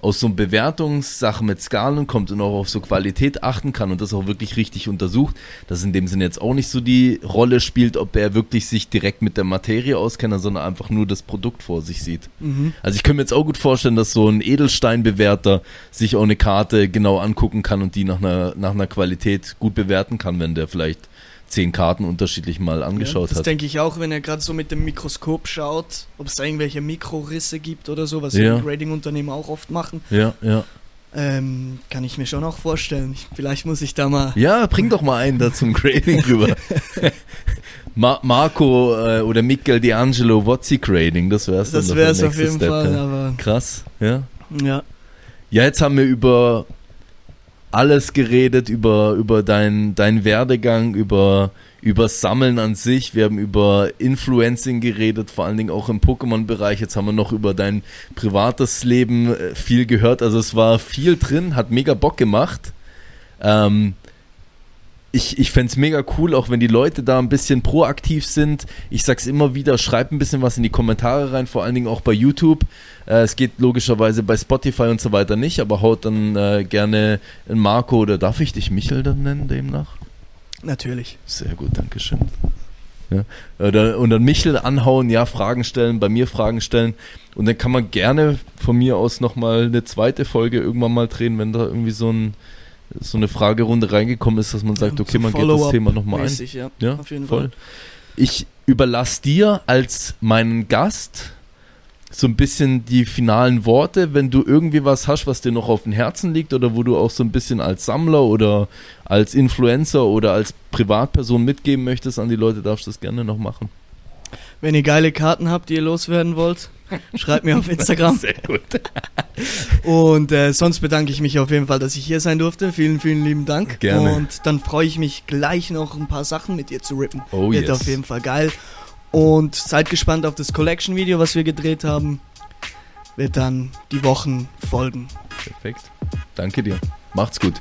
aus so Bewertungssachen mit Skalen kommt und auch auf so Qualität achten kann und das auch wirklich richtig untersucht, dass in dem Sinne jetzt auch nicht so die Rolle spielt, ob er wirklich sich direkt mit der Materie auskennt, sondern einfach nur das Produkt vor sich sieht. Mhm. Also ich könnte mir jetzt auch gut vorstellen, dass so ein Edelsteinbewerter sich auch eine Karte genau angucken kann und die nach einer, nach einer Qualität gut bewerten kann, wenn der vielleicht zehn Karten unterschiedlich mal angeschaut ja, das hat. Das denke ich auch, wenn er gerade so mit dem Mikroskop schaut, ob es da irgendwelche Mikrorisse gibt oder so, was ja. Grading-Unternehmen auch oft machen. Ja, ja. Ähm, kann ich mir schon auch vorstellen. Vielleicht muss ich da mal. Ja, bring doch mal einen da zum Grading rüber. [LAUGHS] Ma Marco äh, oder Miguel D'Angelo Wozzi Grading, das wär's Das wär's auf jeden Step, Fall, ja. aber. Krass, ja. Ja. Ja, jetzt haben wir über alles geredet über, über deinen dein Werdegang, über, über Sammeln an sich. Wir haben über Influencing geredet, vor allen Dingen auch im Pokémon-Bereich. Jetzt haben wir noch über dein privates Leben äh, viel gehört. Also es war viel drin, hat mega Bock gemacht. Ähm, ich, ich fände es mega cool, auch wenn die Leute da ein bisschen proaktiv sind. Ich sag's immer wieder, schreibt ein bisschen was in die Kommentare rein, vor allen Dingen auch bei YouTube. Äh, es geht logischerweise bei Spotify und so weiter nicht, aber haut dann äh, gerne ein Marco oder darf ich dich Michel dann nennen demnach? Natürlich. Sehr gut, Dankeschön. Ja. Und dann Michel anhauen, ja, Fragen stellen, bei mir Fragen stellen. Und dann kann man gerne von mir aus nochmal eine zweite Folge irgendwann mal drehen, wenn da irgendwie so ein so eine Fragerunde reingekommen ist, dass man sagt, okay, man geht das Thema nochmal ein. Ja, ja, auf jeden voll. Fall. Ich überlasse dir als meinen Gast so ein bisschen die finalen Worte, wenn du irgendwie was hast, was dir noch auf dem Herzen liegt oder wo du auch so ein bisschen als Sammler oder als Influencer oder als Privatperson mitgeben möchtest an die Leute, darfst du das gerne noch machen. Wenn ihr geile Karten habt, die ihr loswerden wollt, schreibt mir auf [LAUGHS] Instagram. Sehr gut. Und äh, sonst bedanke ich mich auf jeden Fall, dass ich hier sein durfte. Vielen, vielen lieben Dank. Gerne. Und dann freue ich mich gleich noch ein paar Sachen mit dir zu rippen. Oh, Wird yes. auf jeden Fall geil. Und seid gespannt auf das Collection-Video, was wir gedreht haben. Wird dann die Wochen folgen. Perfekt. Danke dir. Macht's gut.